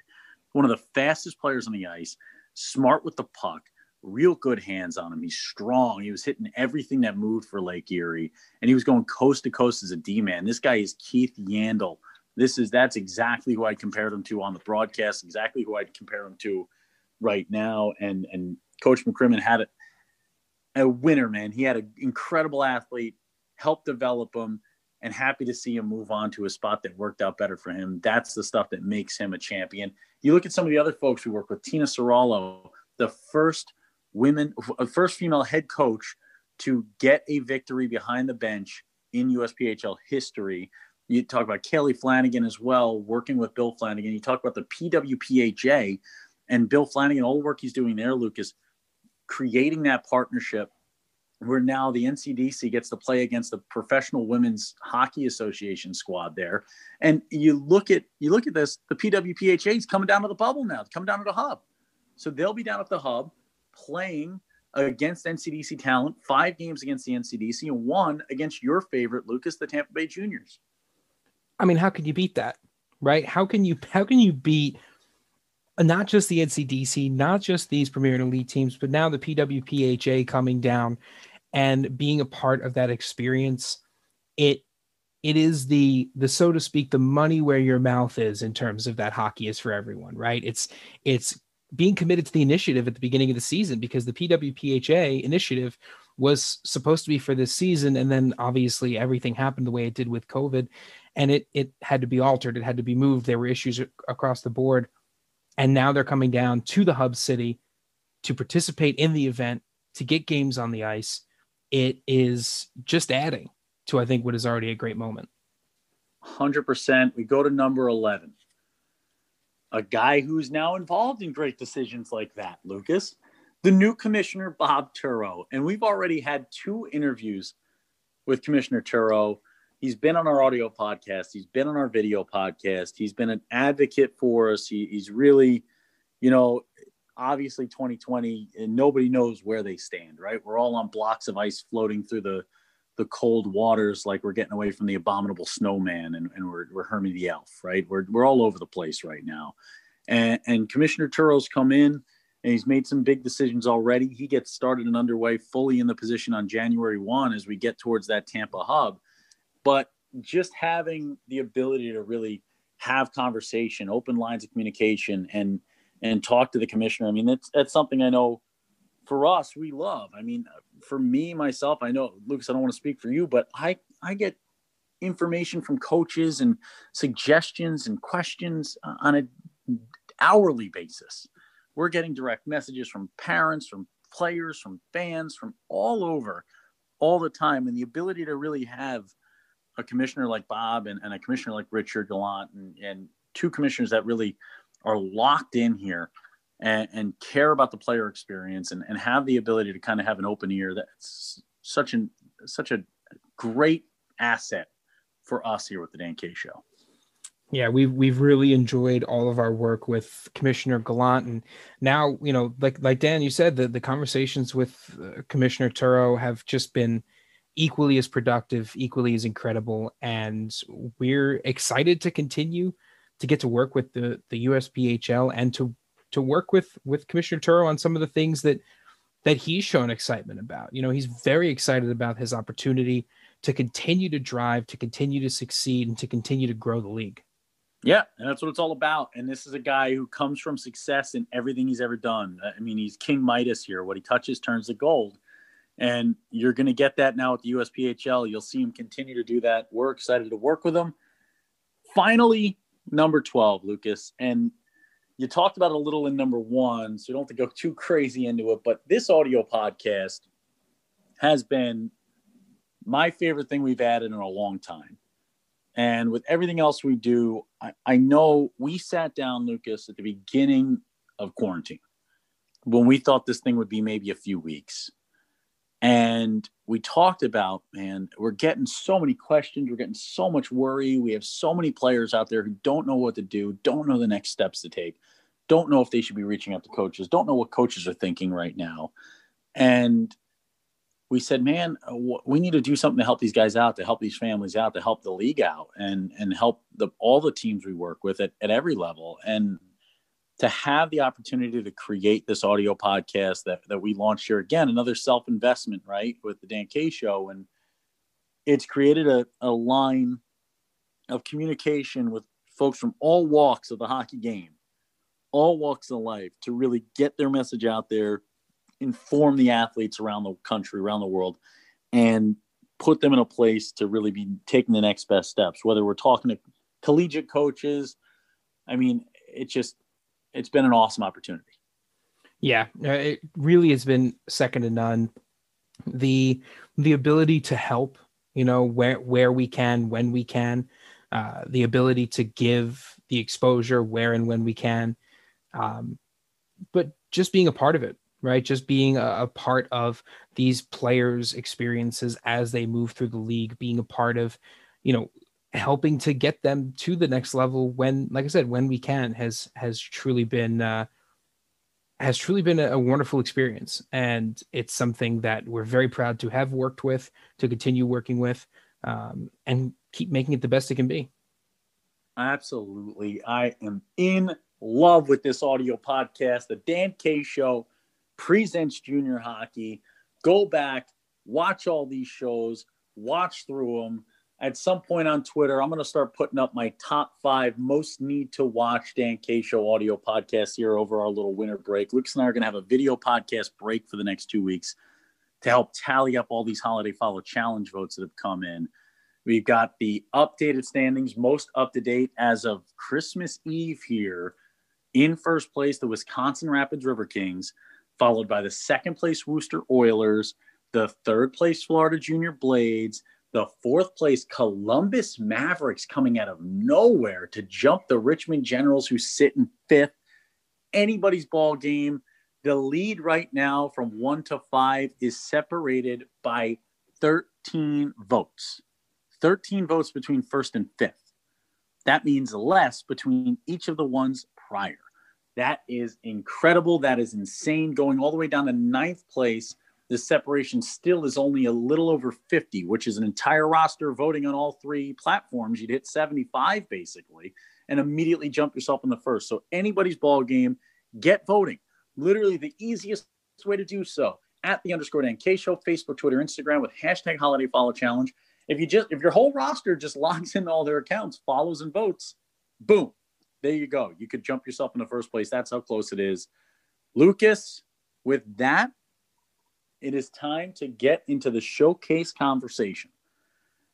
One of the fastest players on the ice, smart with the puck, real good hands on him. He's strong. He was hitting everything that moved for Lake Erie, and he was going coast to coast as a D man. This guy is Keith Yandle. This is that's exactly who I compared him to on the broadcast. Exactly who I'd compare him to right now. And and Coach McCrimmon had it a winner, man. He had an incredible athlete, helped develop him, and happy to see him move on to a spot that worked out better for him. That's the stuff that makes him a champion. You look at some of the other folks we work with, Tina Soralo, the first women, uh, first female head coach to get a victory behind the bench in USPHL history. You talk about Kelly Flanagan as well, working with Bill Flanagan. You talk about the PWPHA and Bill Flanagan, all the work he's doing there, Lucas, creating that partnership where now the NCDC gets to play against the Professional Women's Hockey Association squad there. And you look at you look at this, the PWPHA is coming down to the bubble now, coming down to the hub. So they'll be down at the hub playing against NCDC talent, five games against the NCDC, and one against your favorite, Lucas, the Tampa Bay Juniors. I mean, how can you beat that? Right? How can you how can you beat not just the NCDC, not just these premier and elite teams, but now the PWPHA coming down and being a part of that experience. It it is the the so to speak the money where your mouth is in terms of that hockey is for everyone, right? It's it's being committed to the initiative at the beginning of the season because the PWPHA initiative was supposed to be for this season and then obviously everything happened the way it did with covid and it it had to be altered it had to be moved there were issues across the board and now they're coming down to the hub city to participate in the event, to get games on the ice. It is just adding to, I think, what is already a great moment. 100%. We go to number 11. A guy who's now involved in great decisions like that, Lucas. The new commissioner, Bob Turow. And we've already had two interviews with Commissioner Turow he's been on our audio podcast. He's been on our video podcast. He's been an advocate for us. He, he's really you know obviously 2020 and nobody knows where they stand right? We're all on blocks of ice floating through the the cold waters like we're getting away from the abominable snowman and, and we're, we're Hermey the elf right? We're, we're all over the place right now. And, and commissioner Turow's come in and he's made some big decisions already. He gets started and underway fully in the position on january 1 as we get towards that tampa hub but just having the ability to really have conversation, open lines of communication, and and talk to the commissioner. I mean, that's that's something I know for us we love. I mean, for me myself, I know Lucas. I don't want to speak for you, but I I get information from coaches and suggestions and questions uh, on a hourly basis. We're getting direct messages from parents, from players, from fans, from all over, all the time, and the ability to really have a commissioner like Bob and, and a commissioner like Richard Gallant and, and two commissioners that really are locked in here and, and care about the player experience and, and have the ability to kind of have an open ear that's such an such a great asset for us here with the Dan K show. Yeah, we've we've really enjoyed all of our work with Commissioner Gallant, and now you know, like like Dan, you said, the the conversations with uh, Commissioner Turow have just been equally as productive, equally as incredible, and we're excited to continue to get to work with the the USPHL and to to work with with Commissioner Turow on some of the things that that he's shown excitement about. You know, he's very excited about his opportunity to continue to drive, to continue to succeed, and to continue to grow the league. Yeah, and that's what it's all about. And this is a guy who comes from success in everything he's ever done. I mean, he's King Midas here. What he touches turns to gold. And you're going to get that now at the USPHL. You'll see him continue to do that. We're excited to work with him. Finally, number 12, Lucas. And you talked about a little in number one, so you don't have to go too crazy into it. But this audio podcast has been my favorite thing we've added in a long time. And with everything else we do, I, I know we sat down, Lucas, at the beginning of quarantine when we thought this thing would be maybe a few weeks. And we talked about, man, we're getting so many questions. We're getting so much worry. We have so many players out there who don't know what to do, don't know the next steps to take, don't know if they should be reaching out to coaches, don't know what coaches are thinking right now. And we said, man, uh, we need to do something to help these guys out, to help these families out, to help the league out, and and help the all the teams we work with at, at every level. And to have the opportunity to create this audio podcast that, that we launched here again, another self investment, right, with the Dan K show. And it's created a, a line of communication with folks from all walks of the hockey game, all walks of life to really get their message out there, inform the athletes around the country, around the world, and put them in a place to really be taking the next best steps, whether we're talking to collegiate coaches. I mean, it just it's been an awesome opportunity. Yeah, uh, it really has been second to none. The the ability to help, you know, where where we can, when we can, uh, the ability to give the exposure where and when we can, um, but just being a part of it, right? Just being a, a part of these players' experiences as they move through the league, being a part of, you know, helping to get them to the next level when, like I said, when we can has has truly been uh, has truly been a, a, wonderful experience, and it's something that we're very proud to have worked with, to continue working with, um, and keep making it the best it can be. Absolutely, I am in love with this audio podcast. The Dan K Show presents junior hockey. Go back, watch all these shows, watch through them at some point on Twitter, I'm going to start putting up my top five most need to watch Dan K Show audio podcasts here over our little winter break. Lucas and I are going to have a video podcast break for the next two weeks to help tally up all these holiday follow challenge votes that have come in. We've got the updated standings, most up to date as of Christmas Eve here. In first place, the Wisconsin Rapids River Kings, followed by the second place Worcester Oilers, the third place Florida Junior Blades the fourth place Columbus Mavericks coming out of nowhere to jump the Richmond Generals, who sit in fifth. Anybody's ball game. The lead right now from one to five is separated by 13 votes. 13 votes between first and fifth. That means less between each of the ones prior. That is incredible. That is insane. Going all the way down to ninth place the separation still is only a little over 50, which is an entire roster voting on all three platforms. You'd hit 75 basically and immediately jump yourself in the first. So anybody's ball game, get voting. Literally the easiest way to do so at the underscore Dan K show, Facebook, Twitter, Instagram with hashtag holiday follow challenge. If you just if your whole roster just logs in all their accounts, follows and votes, boom, there you go. You could jump yourself in the first place. That's how close it is. Lucas, with that, it is time to get into the showcase conversation.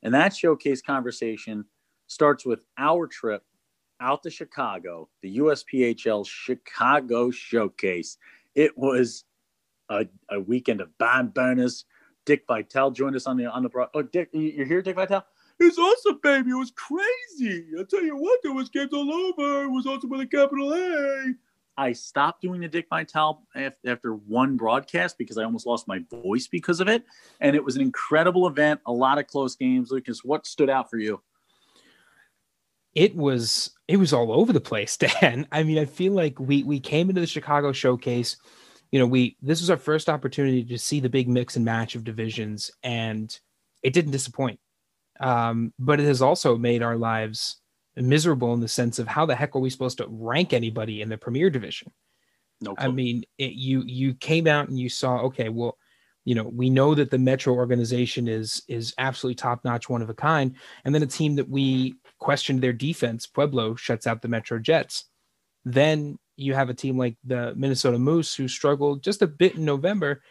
And that showcase conversation starts with our trip out to Chicago, the USPHL Chicago Showcase. It was a, a weekend of barn burners. Dick Vitale joined us on the on the oh Dick, you're here, Dick Vitale. It's awesome, baby. It was crazy. I'll tell you what, there was games all over. It was also with a capital A. I stopped doing the Dick Vitale after one broadcast because I almost lost my voice because of it. And it was an incredible event, a lot of close games. Lucas, what stood out for you? It was it was all over the place, Dan. I mean, I feel like we we came into the Chicago showcase. You know, we this was our first opportunity to see the big mix and match of divisions, and it didn't disappoint. Um, but it has also made our lives miserable in the sense of how the heck are we supposed to rank anybody in the premier division? No clue. i mean it, you you came out and you saw okay well you know we know that the metro organization is is absolutely top notch one of a kind. And then a team that we questioned their defense pueblo shuts out the metro jets. Then you have a team like the minnesota moose who struggled just a bit in november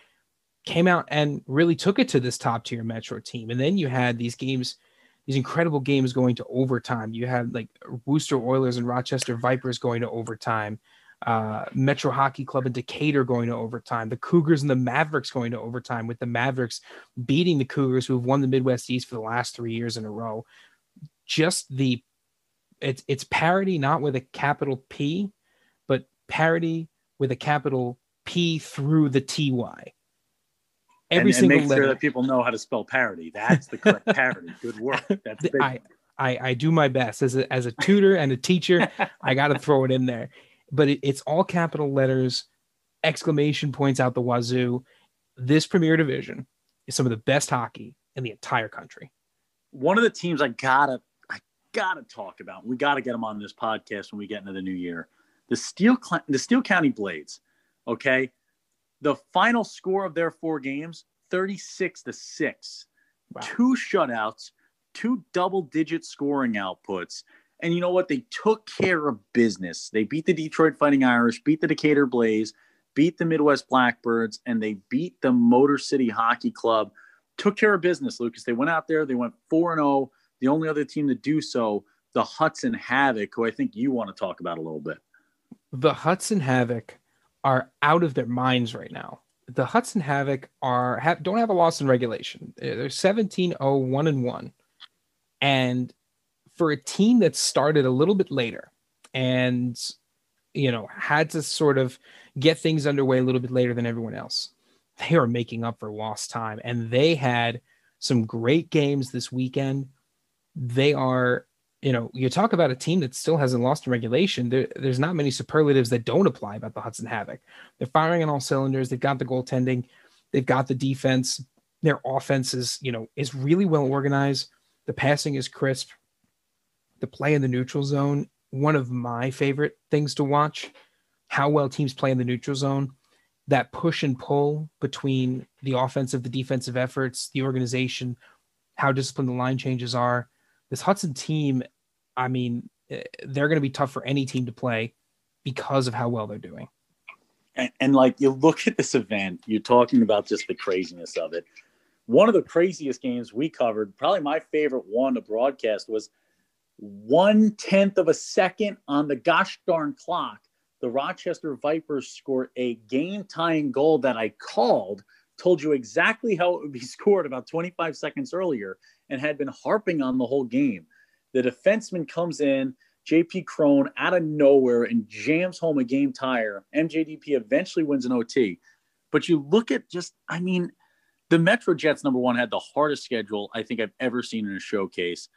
came out and really took it to this top tier metro team. And then you had these games these incredible games going to overtime. You had like Worcester Oilers and Rochester Vipers going to overtime. Uh, Metro Hockey Club and Decatur going to overtime. The Cougars and the Mavericks going to overtime, with the Mavericks beating the Cougars, who have won the Midwest East for the last three years in a row. Just the it's it's parity, not with a capital P, but parity with a capital P through the TY every and, single and make letter. sure that people know how to spell parody. That's the correct parody. Good work. That's big. I, I, I do my best as a, as a tutor and a teacher. I got to throw it in there, but it, it's all capital letters, exclamation points out the wazoo. This Premier Division is some of the best hockey in the entire country. One of the teams I gotta I gotta talk about. We gotta get them on this podcast when we get into the new year. The Steel the Steele County Blades. Okay, the final score of their four games 36 to 6. Wow. Two shutouts, two double digit scoring outputs. And you know what? They took care of business. They beat the Detroit Fighting Irish, beat the Decatur Blaze, beat the Midwest Blackbirds, and they beat the Motor City Hockey Club. Took care of business, Lucas. They went out there, they went 4 0. The only other team to do so, the Hudson Havoc, who I think you want to talk about a little bit. The Hudson Havoc are out of their minds right now. The Hudson Havoc are have, don't have a loss in regulation. They're 17 0 1 and 1. And for a team that started a little bit later and you know had to sort of get things underway a little bit later than everyone else they are making up for lost time and they had some great games this weekend they are you know you talk about a team that still hasn't lost in regulation there, there's not many superlatives that don't apply about the hudson havoc. They're firing on all cylinders they've got the goaltending they've got the defense their offense is you know is really well organized the passing is crisp the play in the neutral zone one of my favorite things to watch how well teams play in the neutral zone that push and pull between the offensive the defensive efforts the organization how disciplined the line changes are this hudson team i mean eh, they're going to be tough for any team to play because of how well they're doing. And, and like you look at this event you're talking about just the craziness of it. One of the craziest games we covered probably my favorite one to broadcast was one tenth of a second on the gosh darn clock, the Rochester Vipers scored a game tying goal that I called, told you exactly how it would be scored about 25 seconds earlier, and had been harping on the whole game. The defenseman comes in, JP Crone out of nowhere and jams home a game tire. MJDP eventually wins an OT. But you look at just, I mean, the Metro Jets, number one, had the hardest schedule I think I've ever seen in a showcase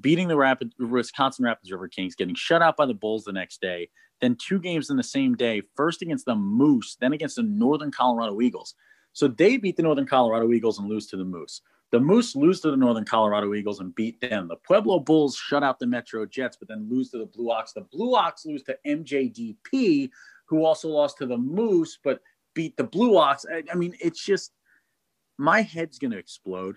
beating the Rapid Wisconsin Rapids River Kings, getting shut out by the Bulls the next day, then two games in the same day, first against the Moose, then against the Northern Colorado Eagles. So they beat the Northern Colorado Eagles and lose to the Moose. The Moose lose to the Northern Colorado Eagles and beat them. The Pueblo Bulls shut out the Metro Jets, but then lose to the Blue Ox. The Blue Ox lose to MJDP, who also lost to the Moose, but beat the Blue Ox. I, I mean, it's just my head's going to explode.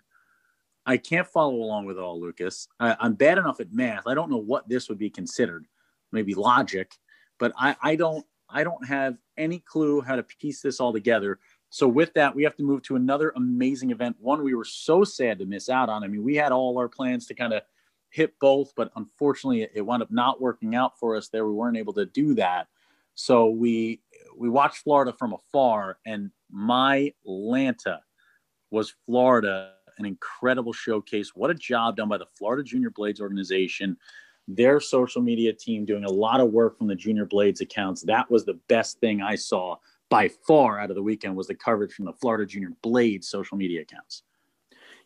I can't follow along with all, Lucas. I, am bad enough at math. I don't know what this would be considered. Maybe logic, but I, I don't I don't have any clue how to piece this all together. So with that, we have to move to another amazing event. One we were so sad to miss out on. I mean, we had all our plans to kind of hit both, but unfortunately, it wound up not working out for us. There, we weren't able to do that. So we we watched Florida from afar, and my Lanta was Florida an incredible showcase. What a job done by the Florida Junior Blades organization. Their social media team doing a lot of work from the Junior Blades accounts. That was the best thing I saw by far out of the weekend was the coverage from the Florida Junior Blades social media accounts.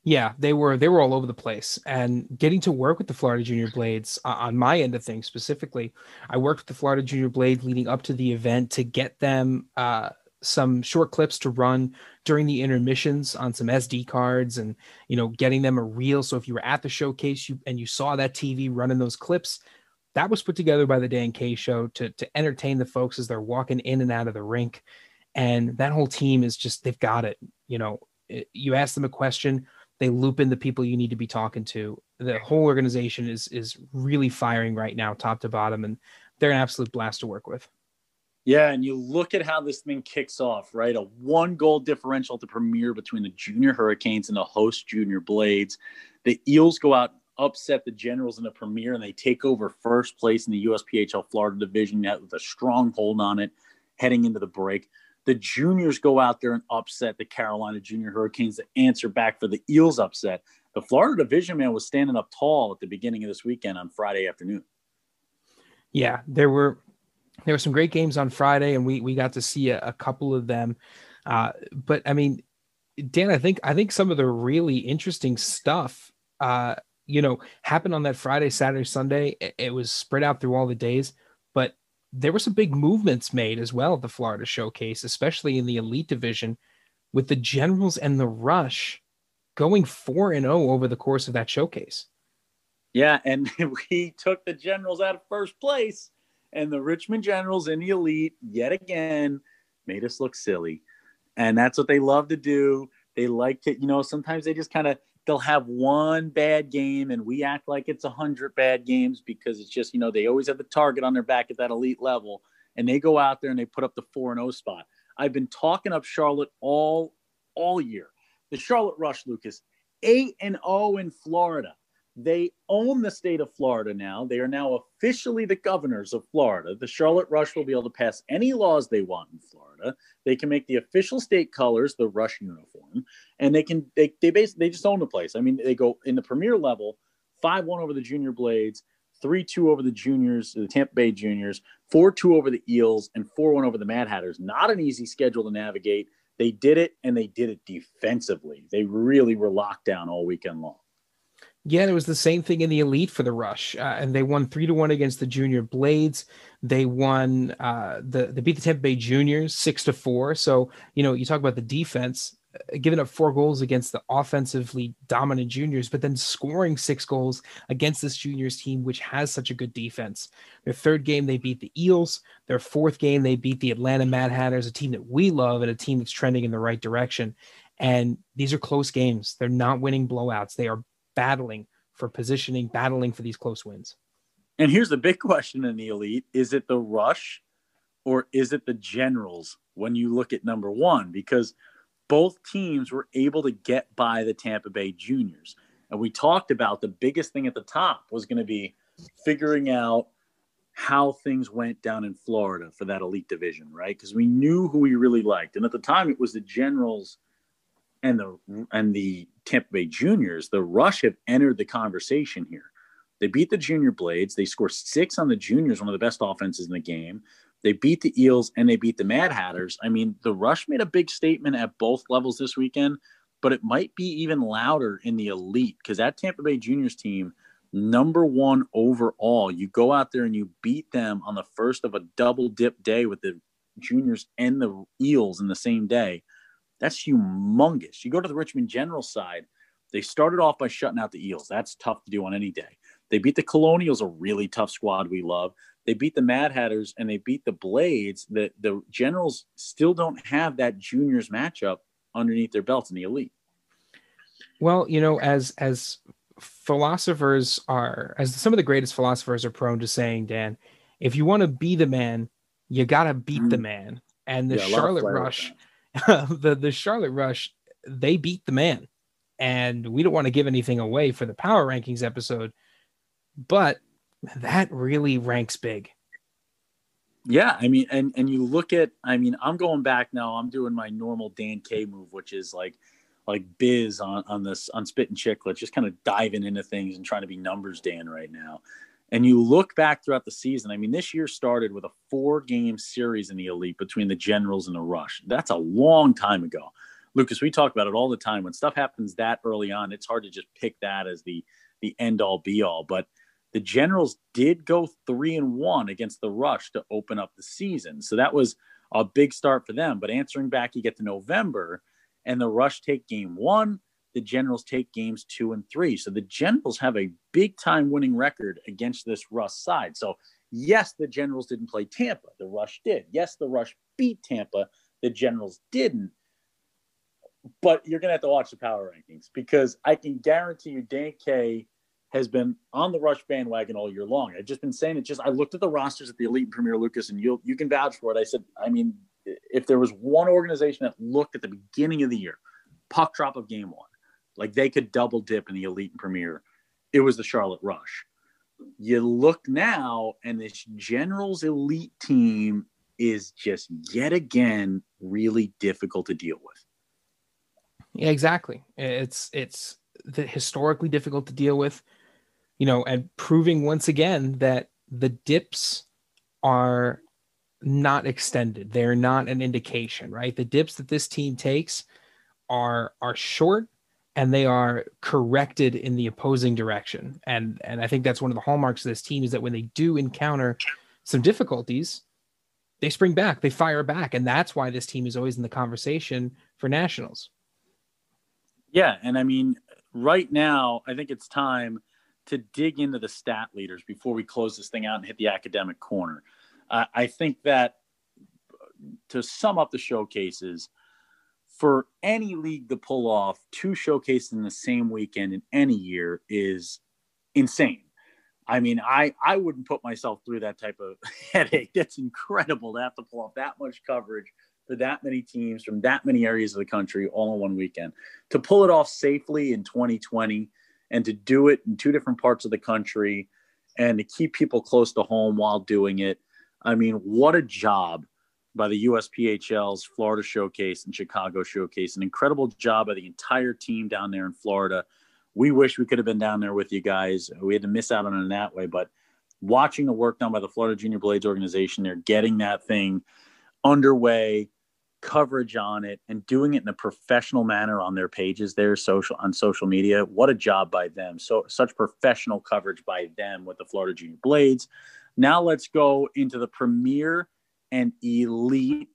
Yeah, they were they were all over the place, and getting to work with the Florida Junior Blades uh, on my end of things specifically, I worked with the Florida Junior Blade leading up to the event to get them uh, some short clips to run during the intermissions on some SD cards and you know getting them a reel so if you were at the showcase you and you saw that TV running those clips that was put together by the Dan K show to to entertain the folks as they're walking in and out of the rink and that whole team is just they've got it you know you ask them a question they loop in the people you need to be talking to the whole organization is is really firing right now top to bottom and they're an absolute blast to work with yeah, and you look at how this thing kicks off, right? A one goal differential to premiere between the junior Hurricanes and the host junior Blades. The Eels go out, upset the Generals in the premiere, and they take over first place in the USPHL Florida division with a strong hold on it heading into the break. The juniors go out there and upset the Carolina Junior Hurricanes to answer back for the Eels upset. The Florida division man was standing up tall at the beginning of this weekend on Friday afternoon. Yeah, there were there were some great games on Friday, and we we got to see a, a couple of them. Uh, but I mean, Dan, I think I think some of the really interesting stuff, uh, you know, happened on that Friday, Saturday, Sunday. It, it, was spread out through all the days, but there were some big movements made as well at the Florida Showcase, especially in the elite division, with the Generals and the Rush going four and zero oh over the course of that showcase. Yeah, and we took the Generals out of first place and the Richmond Generals in the elite yet again made us look silly. And that's what they love to do. They like to, you know, sometimes they just kind of they'll have one bad game and we act like it's a hundred bad games because it's just, you know, they always have the target on their back at that elite level. And they go out there and they put up the four and O oh spot. I've been talking up Charlotte all all year. The Charlotte Rush, Lucas, eight and O oh in Florida. They own the state of Florida now. They are now officially the governors of Florida. The Charlotte Rush will be able to pass any laws they want in Florida. They can make the official state colors the Rush uniform, and they can they they basically they just own the place. I mean, they go in the premier level. 5 1 over the Junior Blades, 3 2 over the Juniors, the Tampa Bay Juniors, 4 2 over the Eels, and 4 1 over the Mad Hatters. Not an easy schedule to navigate. They did it and they did it defensively. They really were locked down all weekend long. Yeah, it was the same thing in the elite for the Rush, uh, and they won three to one against the Junior Blades. They won uh, the they beat the Tampa Bay Juniors six to four. So you know you talk about the defense, uh, giving up four goals against the offensively dominant Juniors, but then scoring six goals against this Juniors team, which has such a good defense. Their third game they beat the Eels. Their fourth game they beat the Atlanta Mad Hatters, a team that we love and a team that's trending in the right direction. And these are close games. They're not winning blowouts. They are battling for positioning, battling for these close wins. And here's the big question in the elite is it the rush or is it the generals when you look at number one? Because both teams were able to get by the Tampa Bay juniors. And we talked about the biggest thing at the top was going to be figuring out how things went down in Florida for that elite division, right? Because we knew who we really liked. And at the time, it was the Generals and the and the Tampa Bay Juniors, the Rush have entered the conversation here. They beat the Junior Blades. They score six on the Juniors, one of the best offenses in the game. They beat the Eels and they beat the Mad Hatters. I mean, the Rush made a big statement at both levels this weekend, but it might be even louder in the elite because that Tampa Bay Juniors team, number one overall, you go out there and you beat them on the first of a double dip day with the Juniors and the Eels in the same day. That's humongous. You go to the Richmond General side, they started off by shutting out the Eels. That's tough to do on any day. They beat the Colonials, a really tough squad we love. They beat the Mad Hatters and they beat the Blades. The the Generals still don't have that juniors matchup underneath their belts in the elite. Well, you know, as as philosophers are, as some of the greatest philosophers are prone to saying, Dan, if you want to be the man, you gotta beat mm-hmm. the man. And the yeah, Charlotte Rush the the Charlotte Rush they beat the man, and we don't want to give anything away for the power rankings episode, but that really ranks big. Yeah, I mean, and and you look at, I mean, I'm going back now. I'm doing my normal Dan K move, which is like like biz on on this on Spittin' Chiclet, just kind of diving into things and trying to be numbers Dan right now and you look back throughout the season, I mean, this year started with a four game series in the elite between the Generals and the Rush. That's a long time ago. Lucas, we talk about it all the time. When stuff happens that early on, it's hard to just pick that as the the end all be all. But the Generals did go three and one against the Rush to open up the season. So that was a big start for them. But answering back, you get to November and the Rush take game one the Generals take games two and three. So the Generals have a big time winning record against this Rush side. So, yes, the Generals didn't play Tampa. The Rush did. Yes, the Rush beat Tampa. The Generals didn't. But you're going to have to watch the power rankings because I can guarantee you Dan K has been on the Rush bandwagon all year long. I've just been saying it. Just I looked at the rosters at the Elite and Premier Lucas, and you you can vouch for it. I said, I mean, if there was one organization that looked at the beginning of the year, puck drop of game one, like they could double dip in the elite and premier. It was the Charlotte Rush. You look now, and this Generals elite team is just yet again really difficult to deal with. Yeah, exactly. It's it's the historically difficult to deal with, you know, and proving once again that the dips are not extended. They're not an indication, right? The dips that this team takes are are short and they are corrected in the opposing direction. And and I think that's one of the hallmarks of this team is that when they do encounter some difficulties, they spring back, they fire back, and that's why this team is always in the conversation for nationals. Yeah, and I mean, right now, I think it's time to dig into the stat leaders before we close this thing out and hit the academic corner. Uh, I think that to sum up the showcases, for any league to pull off two showcases in the same weekend in any year is insane. I mean, I I wouldn't put myself through that type of headache. That's incredible to have to pull off that much coverage for that many teams from that many areas of the country all in one weekend. To pull it off safely in 2020 and to do it in two different parts of the country and to keep people close to home while doing it. I mean, what a job by the USPHL's Florida Showcase and Chicago Showcase. An incredible job by the entire team down there in Florida. we wish we could have been down there with you guys. We had to miss out on it that way, but watching the work done by the Florida Junior Blades organization, they're getting that thing underway, coverage on it, and doing it in a professional manner on their pages, their social on social media. What a job by them! So such professional coverage by them with the Florida Junior Blades. Now let's go into the premier and elite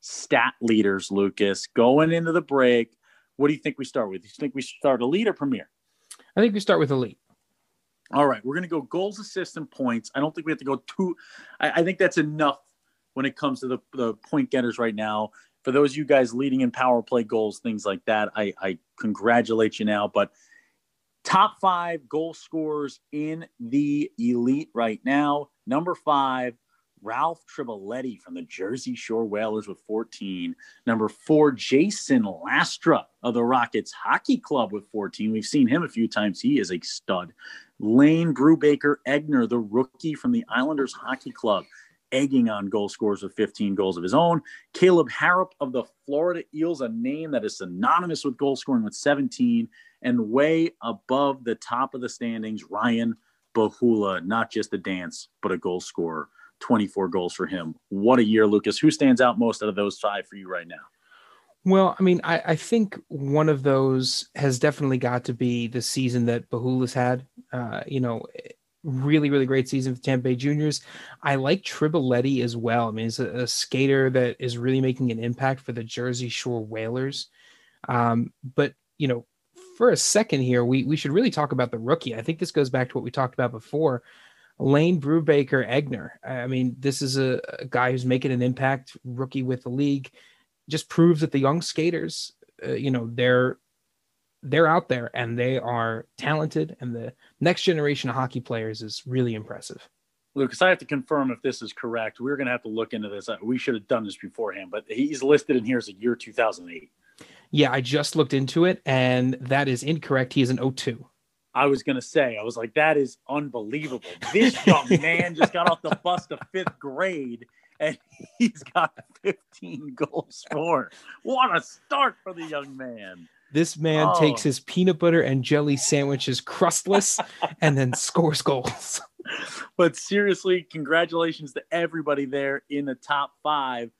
stat leaders, Lucas. Going into the break, what do you think we start with? Do you think we start elite or premier? I think we start with elite. All right, we're going to go goals, assists, and points. I don't think we have to go too. I, I, think that's enough when it comes to the, the point getters right now. For those of you guys leading in power play goals, things like that, I, I congratulate you now. But top five goal scorers in the elite right now. Number five, Ralph Triballetti from the Jersey Shore Whalers with 14. Number four, Jason Lastra of the Rockets Hockey Club with 14. We've seen him a few times. He is a stud. Lane Brubaker Egner, the rookie from the Islanders Hockey Club, egging on goal scorers with 15 goals of his own. Caleb Harrop of the Florida Eels, a name that is synonymous with goal scoring with 17. And way above the top of the standings, Ryan Bahula, not just a dance, but a goal scorer 24 goals for him. What a year, Lucas. Who stands out most out of those five for you right now? Well, I mean, I, I think one of those has definitely got to be the season that Bahula's had. Uh, you know, really, really great season for Tampa Bay Juniors. I like Triballetti as well. I mean, he's a, a, skater that is really making an impact for the Jersey Shore Whalers. Um, but, you know, for a second here, we, we should really talk about the rookie. I think this goes back to what we talked about before. Lane Brubaker Egner. I mean, this is a, a, guy who's making an impact, rookie with the league. Just proves that the young skaters, uh, you know, they're they're out there and they are talented, and the next generation of hockey players is really impressive. Lucas, I have to confirm if this is correct. We're going to have to look into this. Uh, we should have done this beforehand, but he's listed in here as a year 2008. Yeah, I just looked into it, and that is incorrect. He is an 02. I was gonna say, I was like, that is unbelievable. This young man just got off the bus to fifth grade and he's got 15 goals for. What a start for the young man. This man oh. takes his peanut butter and jelly sandwiches crustless and then scores goals. But seriously, congratulations to everybody there in the top five.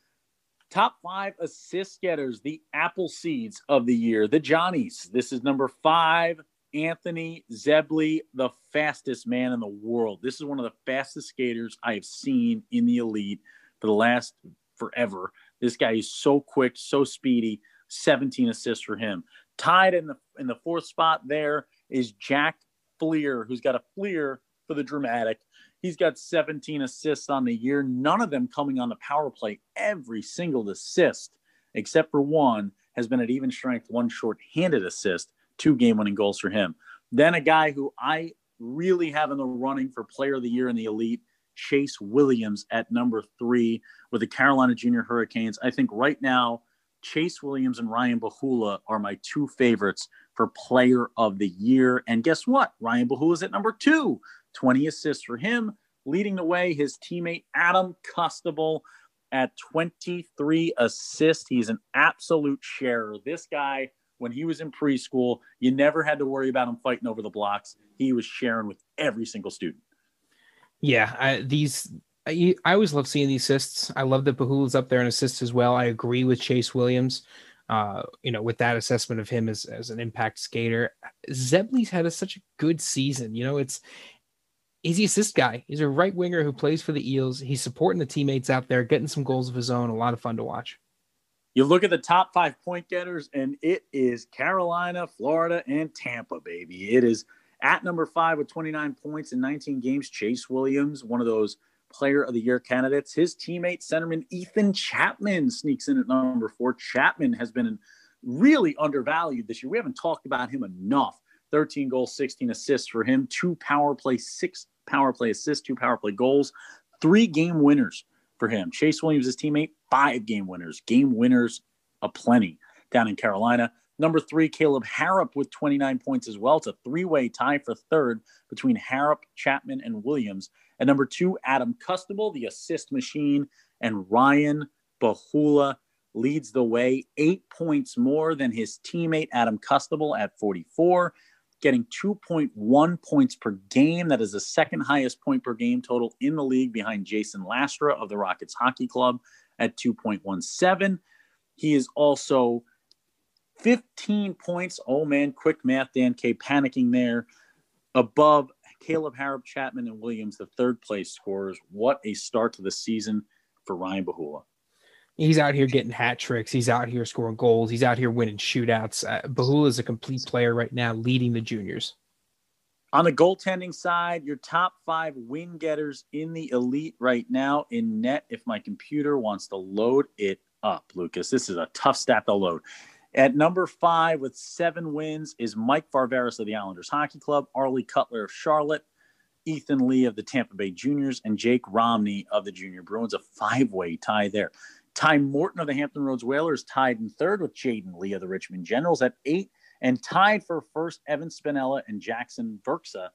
Top five assist getters, the Apple Seeds of the year, the Johnnies. This is number five, Anthony Zebley, the fastest man in the world. This is one of the fastest skaters I have seen in the elite for the last forever. This guy is so quick, so speedy. 17 assists for him. Tied in the in the fourth spot there is Jack Fleer, who's got a Fleer for the dramatic. He's got 17 assists on the year, none of them coming on the power play. Every single assist, except for one, has been at even strength, one short-handed assist two game winning goals for him. Then a guy who I really have in the running for player of the year in the elite, Chase Williams at number three with the Carolina Junior Hurricanes. I think right now, Chase Williams and Ryan Bahula are my two favorites for player of the year. And guess what? Ryan Bahula is at number two, 20 assists for him. Leading the way, his teammate Adam Custable at 23 assists. He's an absolute sharer. This guy when he was in preschool, you never had to worry about him fighting over the blocks. He was sharing with every single student. Yeah, I, these I, I always love seeing these assists. I love that Bahula's up there in assists as well. I agree with Chase Williams. Uh, you know, with that assessment of him as, as an impact skater, Zebley's had a, such a good season. You know, it's he's the assist guy. He's a right winger who plays for the Eels. He's supporting the teammates out there, getting some goals of his own. A lot of fun to watch. You look at the top five point getters, and it is Carolina, Florida, and Tampa, baby. It is at number five with 29 points in 19 games. Chase Williams, one of those player of the year candidates. His teammate, centerman Ethan Chapman, sneaks in at number four. Chapman has been really undervalued this year. We haven't talked about him enough. 13 goals, 16 assists for him, two power play, six power play assists, two power play goals, three game winners for him. Chase Williams, his teammate, five game winners, game winners aplenty down in Carolina. Number three, Caleb Harrop with 29 points as well. It's a three way tie for third between Harrop, Chapman, and Williams. And number two, Adam Custable, the assist machine, and Ryan Bahula leads the way, eight points more than his teammate Adam Custable at 44. Getting 2.1 points per game. That is the second highest point per game total in the league behind Jason Lastra of the Rockets Hockey Club at 2.17. He is also 15 points. Oh man, quick math, Dan K panicking there. Above Caleb Harrop, Chapman, and Williams, the third place scorers. What a start to the season for Ryan Bahula. He's out here getting hat tricks. He's out here scoring goals. He's out here winning shootouts. Uh, Bahula is a complete player right now, leading the juniors. On the goaltending side, your top five win getters in the elite right now in net. If my computer wants to load it up, Lucas, this is a tough stat to load. At number five with seven wins is Mike Farveris of the Islanders Hockey Club, Arlie Cutler of Charlotte, Ethan Lee of the Tampa Bay Juniors, and Jake Romney of the Junior Bruins. A five way tie there. Ty Morton of the Hampton Roads Whalers tied in third with Jaden Lee of the Richmond Generals at eight, and tied for first Evan Spinella and Jackson Verksa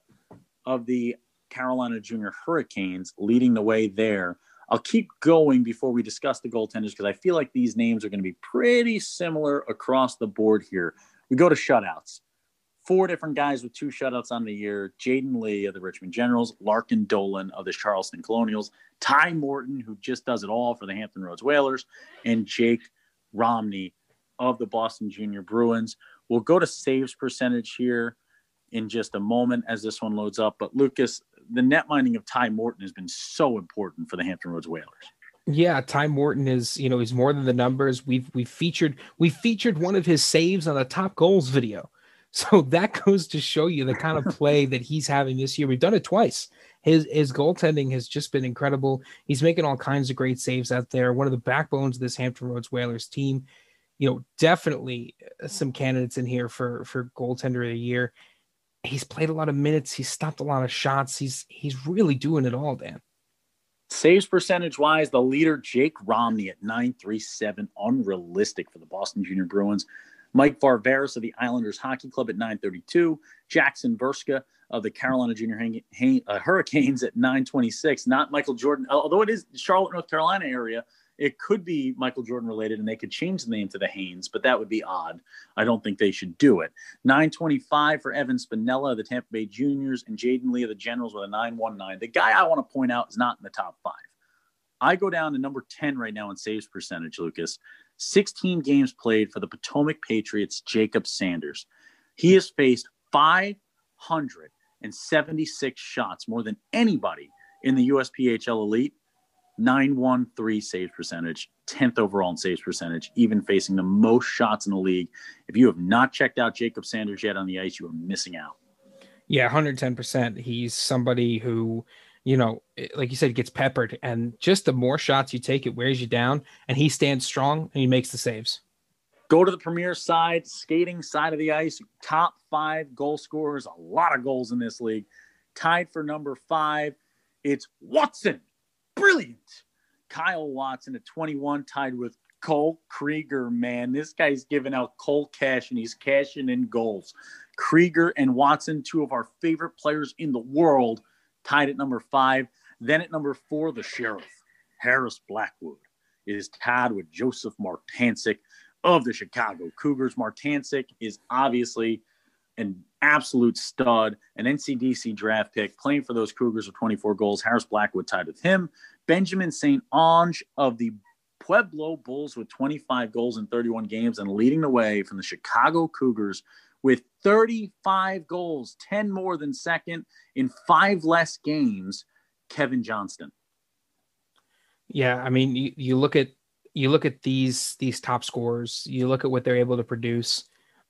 of the Carolina Junior Hurricanes, leading the way there. I'll keep going before we discuss the goaltenders because I feel like these names are going to be pretty similar across the board here. We go to shutouts four different guys with two shutouts on the year Jaden Lee of the Richmond Generals, Larkin Dolan of the Charleston Colonials, Ty Morton, who just does it all for the Hampton Roads Whalers, and Jake Romney of the Boston Junior Bruins. We'll go to saves percentage here in just a moment as this one loads up. But Lucas, the net minding of Ty Morton has been so important for the Hampton Roads Whalers. Yeah, Ty Morton is, you know, he's more than the numbers. We've we featured we featured one of his saves on the top goals video. So that goes to show you the kind of play that he's having this year. We've done it twice. His his goaltending has just been incredible. He's making all kinds of great saves out there. One of the backbones of this Hampton Roads Whalers team. You know, definitely uh, some candidates in here for for goaltender of the year. He's played a lot of minutes. He's stopped a lot of shots. He's he's really doing it all, Dan. Saves percentage wise, the leader Jake Romney at 937, unrealistic for the Boston Junior Bruins. Mike Farveris of the Islanders Hockey Club at 932. Jackson Verska of the Carolina Junior uh, Hurricanes at 926. Not Michael Jordan, although it is Charlotte, North Carolina area. It could be Michael Jordan related, and they could change the name to the Haynes, but that would be odd. I don't think they should do it. 925 for Evan Spinella of the Tampa Bay Juniors and Jaden Lee of the Generals with a 919. The guy I want to point out is not in the top five. I go down to number 10 right now in saves percentage, Lucas. 16 games played for the Potomac Patriots, Jacob Sanders. He has faced 576 shots, more than anybody in the USPHL Elite. 913 saves percentage, 10th overall in saves percentage, even facing the most shots in the league. If you have not checked out Jacob Sanders yet on the ice, you are missing out. Yeah, 110%. He's somebody who you know, like you said, it gets peppered, and just the more shots you take, it wears you down, and he stands strong and he makes the saves. Go to the premier side, skating side of the ice, top five goal scorers, a lot of goals in this league. Tied for number five, it's Watson. Brilliant. Kyle Watson at 21, tied with Cole Krieger, man. This guy's giving out Cole cash and he's cashing in goals. Krieger and Watson, two of our favorite players in the world, tied at number five. Then at number four, the sheriff, Harris Blackwood, is tied with Joseph Martancic of the Chicago Cougars. Martancic is obviously an absolute stud, an NCDC draft pick, playing for those Cougars with 24 goals. Harris Blackwood tied with him. Benjamin St. Ange of the Pueblo Bulls with 25 goals in 31 games and leading the way from the Chicago Cougars with 35 goals, 10 more than second in five less games, Kevin Johnston. Yeah, I mean, you, you look at you look at these these top scores, you look at what they're able to produce.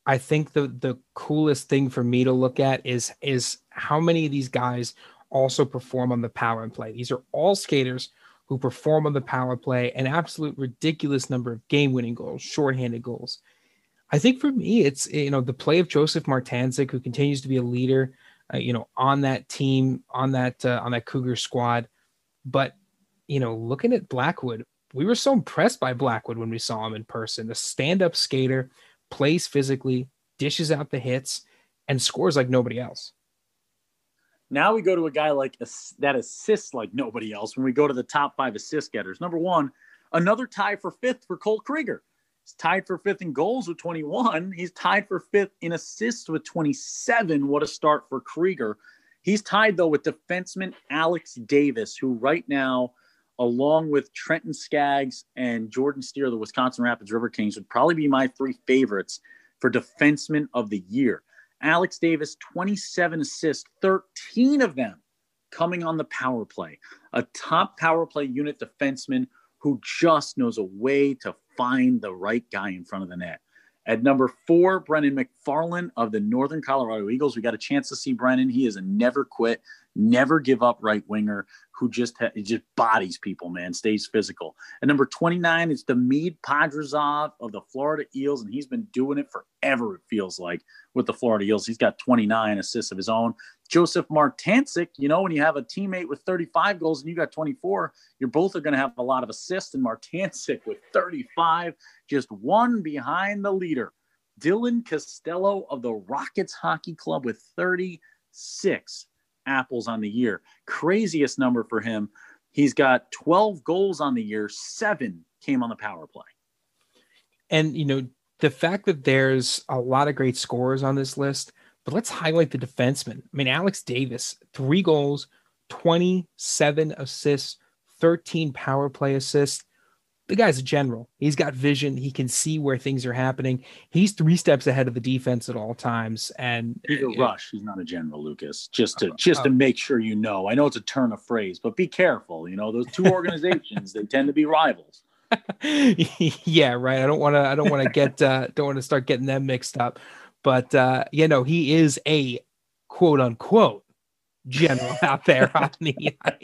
I think the the coolest thing for me to look at is is how many of these guys also perform on the power play. These are all skaters who perform on the power play, an absolute ridiculous number of game-winning goals, shorthanded goals. I think for me, it's you know the play of Joseph Martancic, who continues to be a leader, uh, you know, on that team, on that uh, on that Cougar squad. But you know, looking at Blackwood, we were so impressed by Blackwood when we saw him in person. A stand-up skater, plays physically, dishes out the hits, and scores like nobody else. Now we go to a guy like that assists like nobody else. When we go to the top five assist getters, number one, another tie for fifth for Cole Krieger He's tied for fifth in goals with 21. He's tied for fifth in assists with 27. What a start for Krieger. He's tied, though, with defenseman Alex Davis, who right now, along with Trenton Skaggs and Jordan Steer, the Wisconsin Rapids River Kings, would probably be my three favorites for defenseman of the year. Alex Davis, 27 assists, 13 of them coming on the power play. A top power play unit defenseman who just knows a way to find the right guy in front of the net. At number four, Brennan McFarland of the Northern Colorado Eagles. We got a chance to see Brennan. He is a never quit, never give up right winger who just ha- just bodies people, man, stays physical. And number 29, it's Demid Podrazov of the Florida Eels, and he's been doing it forever, it feels like, with the Florida Eels. He's got 29 assists of his own. Josef Martancic, you know, when you have a teammate with 35 goals and you got 24, you're both are going to have a lot of assists. And Martancic with 35, just one behind the leader. Dylan Costello of the Rockets Hockey Club with 36 apples on the year. Craziest number for him. He's got 12 goals on the year, seven came on the power play. And, you know, the fact that there's a lot of great scorers on this list but let's highlight the defensemen. I mean, Alex Davis, three goals, 27 assists, 13 power play assists. The guy's a general. He's got vision. He can see where things are happening. He's three steps ahead of the defense at all times. And he's a rush. He's not a general, Lucas. Just to just to oh. make sure you know. I know it's a turn of phrase, but be careful. You know, those two organizations, they tend to be rivals. yeah, right. I don't want to. I don't want to get. Uh, don't want to start getting them mixed up. But uh, you know, he is a quote unquote general out there on the ice.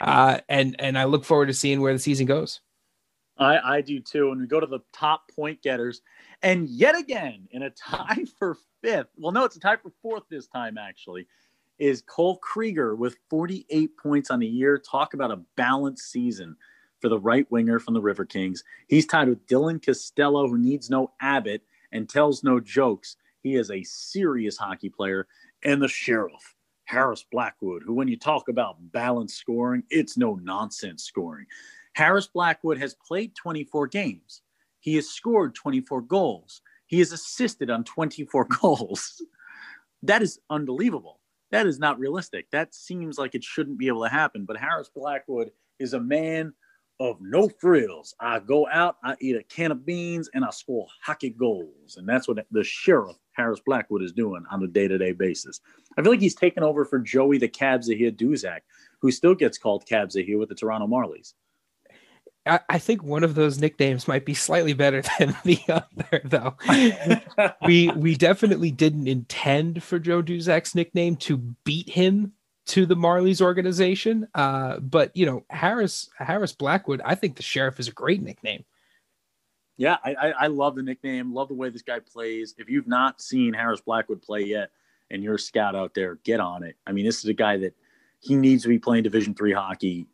Uh, and and I look forward to seeing where the season goes. I, I do too. And we go to the top point getters, and yet again in a tie for fifth. Well, no, it's a tie for fourth this time actually. Is Cole Krieger with 48 points on the year? Talk about a balanced season for the right winger from the River Kings. He's tied with Dylan Costello, who needs no Abbott, and tells no jokes. He is a serious hockey player. And the sheriff, Harris Blackwood, who, when you talk about balanced scoring, it's no nonsense scoring. Harris Blackwood has played 24 games. He has scored 24 goals. He has assisted on 24 goals. that is unbelievable. That is not realistic. That seems like it shouldn't be able to happen. But Harris Blackwood is a man of no frills. I go out, I eat a can of beans, and I score hockey goals. And that's what the sheriff, Harris Blackwood, is doing on a day to day basis. I feel like he's taken over for Joey the Kabzahir Duszak, who still gets called Kabzahir with the Toronto Marlies. I, I think one of those nicknames might be slightly better than the other, though. we we definitely didn't intend for Joe Duszak's nickname to beat him to the Marlies organization. Uh, but you know, Harris Harris Blackwood, I think the sheriff is a great nickname. Yeah, I, I, I love the nickname. Love the way this guy plays. If you've not seen Harris Blackwood play yet, and you're a scout out there, get on it. I mean, this is a guy that he needs to be playing Division three hockey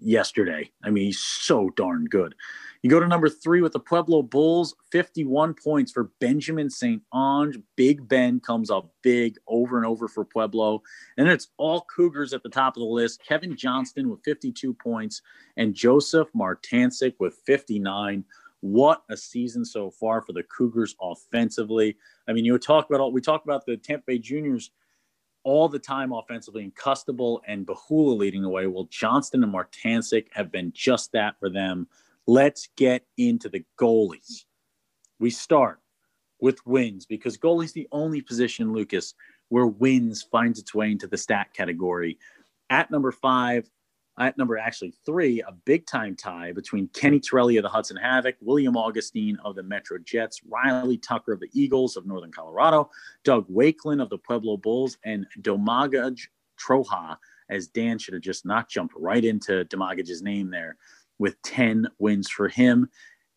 yesterday. I mean, he's so darn good. You go to number three with the Pueblo Bulls, 51 points for Benjamin St. Ange. Big Ben comes up big over and over for Pueblo. And it's all Cougars at the top of the list. Kevin Johnston with 52 points and Josef Martancic with 59. What a season so far for the Cougars offensively. I mean, you talk about all we talk about the Tampa Bay Juniors all the time offensively, and Custable and Bahula leading the way. Well, Johnston and Martancic have been just that for them. Let's get into the goalies. We start with wins because goalie's the only position, Lucas, where wins finds its way into the stat category. At number five, at number actually three, a big time tie between Kenny Torelli of the Hudson Havoc, William Augustine of the Metro Jets, Riley Tucker of the Eagles of Northern Colorado, Doug Wakelin of the Pueblo Bulls, and Domagoj Troja, as Dan should have just not jumped right into Domagoj's name there with 10 wins for him.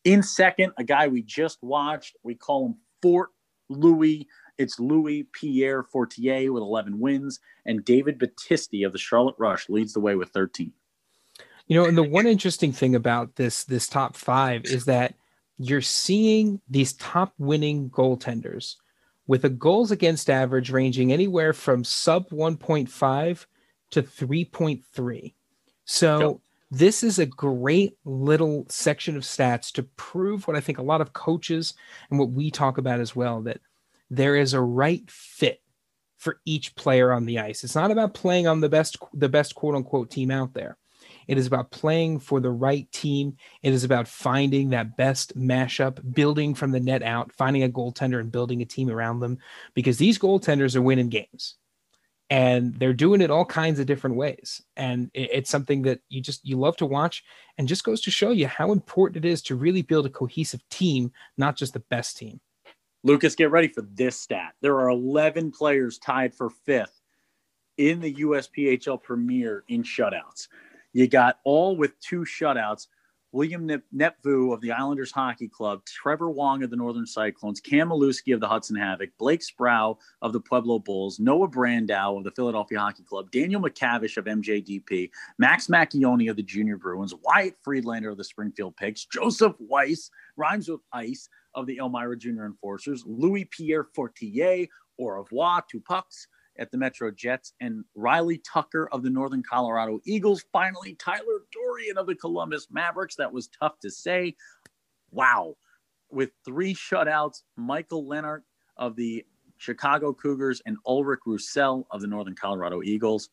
In second, a guy we just watched, we call him Fort Louis. It's Louis Pierre Fortier with 11 wins, and David Battisti of the Charlotte Rush leads the way with 13. You know, and the one interesting thing about this this top five is that you're seeing these top winning goaltenders with a goals against average ranging anywhere from sub 1.5 to 3.3. So this is a great little section of stats to prove what I think a lot of coaches and what we talk about as well that there is a right fit for each player on the ice. It's not about playing on the best the best quote unquote team out there. It is about playing for the right team. It is about finding that best mashup, building from the net out, finding a goaltender and building a team around them because these goaltenders are winning games and they're doing it all kinds of different ways and it's something that you just you love to watch and just goes to show you how important it is to really build a cohesive team not just the best team lucas get ready for this stat. There are 11 players tied for fifth in the usphl premier in shutouts. You got all with two shutouts. William Nepveux of the Islanders Hockey Club, Trevor Wong of the Northern Cyclones, Cam Malewski of the Hudson Havoc, Blake Sproul of the Pueblo Bulls, Noah Brandow of the Philadelphia Hockey Club, Daniel McCavish of MJDP, Max Macchioni of the Junior Bruins, Wyatt Friedlander of the Springfield Pics, Joseph Weiss, rhymes with Ice of the Elmira Junior Enforcers, Louis Pierre Fortier, au revoir, two pucks, at the Metro Jets, and Riley Tucker of the Northern Colorado Eagles. Finally, Tyler Dorian of the Columbus Mavericks. That was tough to say. Wow. With three shutouts, Michael Leonard of the Chicago Cougars and Ulrich Roussel of the Northern Colorado Eagles.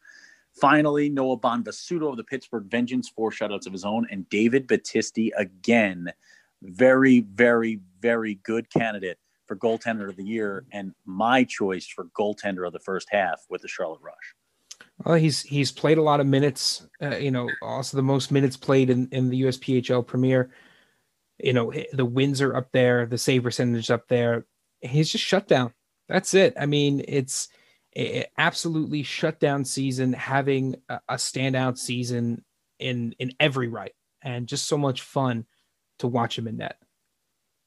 Finally, Noah Bonvasuto of the Pittsburgh Vengeance, four shutouts of his own, and David Battisti again. Very, very, very good candidate for goaltender of the year and my choice for goaltender of the first half with the Charlotte Rush. Well, he's he's played a lot of minutes. Uh, you know, also the most minutes played in in the USPHL Premier. You know, the wins are up there, the save percentage up there. He's just shut down. That's it. I mean, it's a, absolutely shut down season, having a, a standout season in in every right, and just so much fun to watch him in net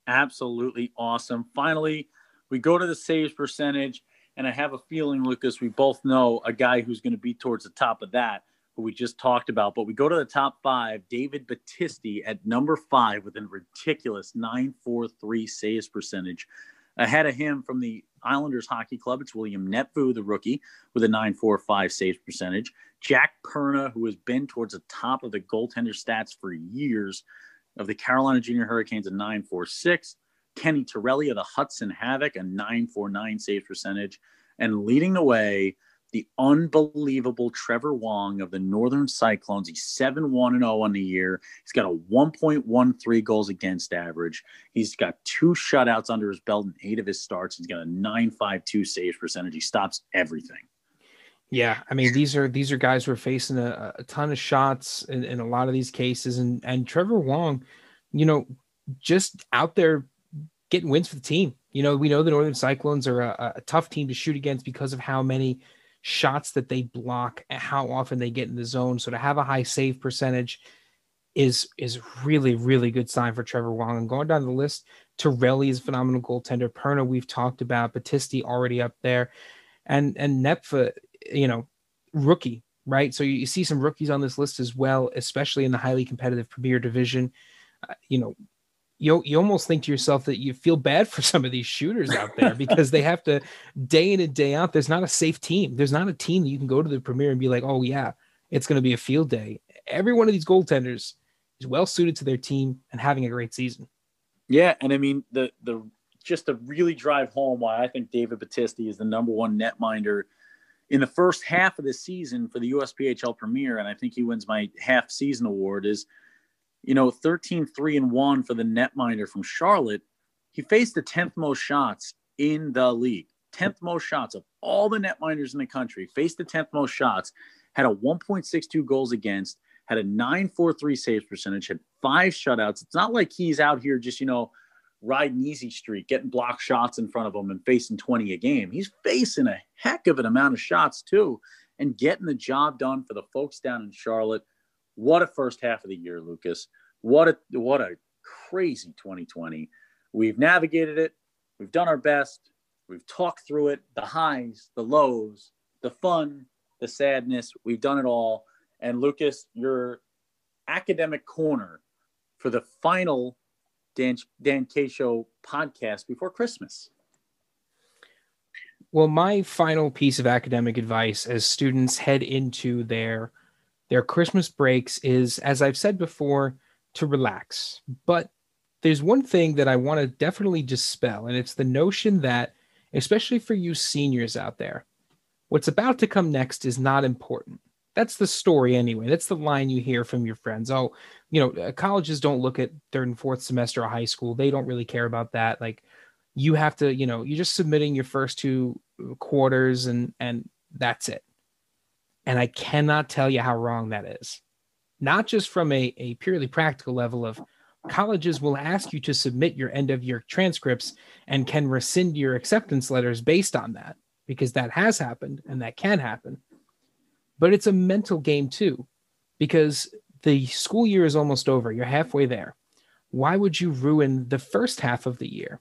absolutely awesome. Finally, we go to the saves percentage, and I have a feeling, Lucas, we both know a guy who's going to be towards the top of that, who we just talked about. But we go to the top five, David Battisti at number five with a ridiculous 943 saves percentage. Ahead of him from the Islanders Hockey Club, it's William Nepveux, the rookie, with a 945 saves percentage. Jack Perna, who has been towards the top of the goaltender stats for years, of the Carolina Junior Hurricanes a 946. Kenny Torelli of the Hudson Havoc a 949 save percentage. And leading the way, the unbelievable Trevor Wong of the Northern Cyclones. He's 7 1 0 on the year. He's got a 1.13 goals against average. He's got two shutouts under his belt in eight of his starts. He's got a 952 saves percentage. He stops everything. Yeah, I mean these are these are guys who are facing a, a ton of shots in, in a lot of these cases, and and Trevor Wong, you know, just out there getting wins for the team. You know, we know the Northern Cyclones are a, a tough team to shoot against because of how many shots that they block, and how often they get in the zone. So to have a high save percentage is is really really good sign for Trevor Wong. And going down the list, Torelli is a phenomenal goaltender. Perna we've talked about, Battisti already up there, and and Nepveux you know, rookie, right? So you, see some rookies on this list as well, especially in the highly competitive Premier Division. Uh, you know, you you almost think to yourself that you feel bad for some of these shooters out there because they have to day in and day out. There's not a safe team. There's not a team that you can go to the Premier and be like, oh yeah, it's going to be a field day. Every one of these goaltenders is well suited to their team and having a great season. Yeah, and I mean the the just to really drive home why I think David Battisti is the number one netminder in the first half of the season for the USPHL Premier, and I think he wins my half season award, is you know 13 3 and 1 for the netminder from Charlotte. He faced the 10th most shots in the league. 10th most shots of all the netminders in the country, faced the 10th most shots, had a 1.62 goals against, had a 943 saves percentage, had five shutouts. It's not like he's out here just, you know, riding easy street, getting block shots in front of him and facing 20 a game. He's facing a heck of an amount of shots too and getting the job done for the folks down in Charlotte. What a first half of the year, Lucas. What a what a crazy 2020. We've navigated it. We've done our best. We've talked through it, the highs, the lows, the fun, the sadness. We've done it all. And Lucas, your academic corner for the final Dan Dan K Show podcast before Christmas? Well, my final piece of academic advice as students head into their their Christmas breaks is, as I've said before, to relax. But there's one thing that I want to definitely dispel, and it's the notion that, especially for you seniors out there, what's about to come next is not important. That's the story anyway. That's the line you hear from your friends. Oh, you know, uh, colleges don't look at third and fourth semester of high school. They don't really care about that. Like you have to, you know, you're just submitting your first two quarters and and that's it. And I cannot tell you how wrong that is. Not just from a, a purely practical level of colleges will ask you to submit your end of year transcripts and can rescind your acceptance letters based on that because that has happened and that can happen. But it's a mental game too, because the school year is almost over. You're halfway there. Why would you ruin the first half of the year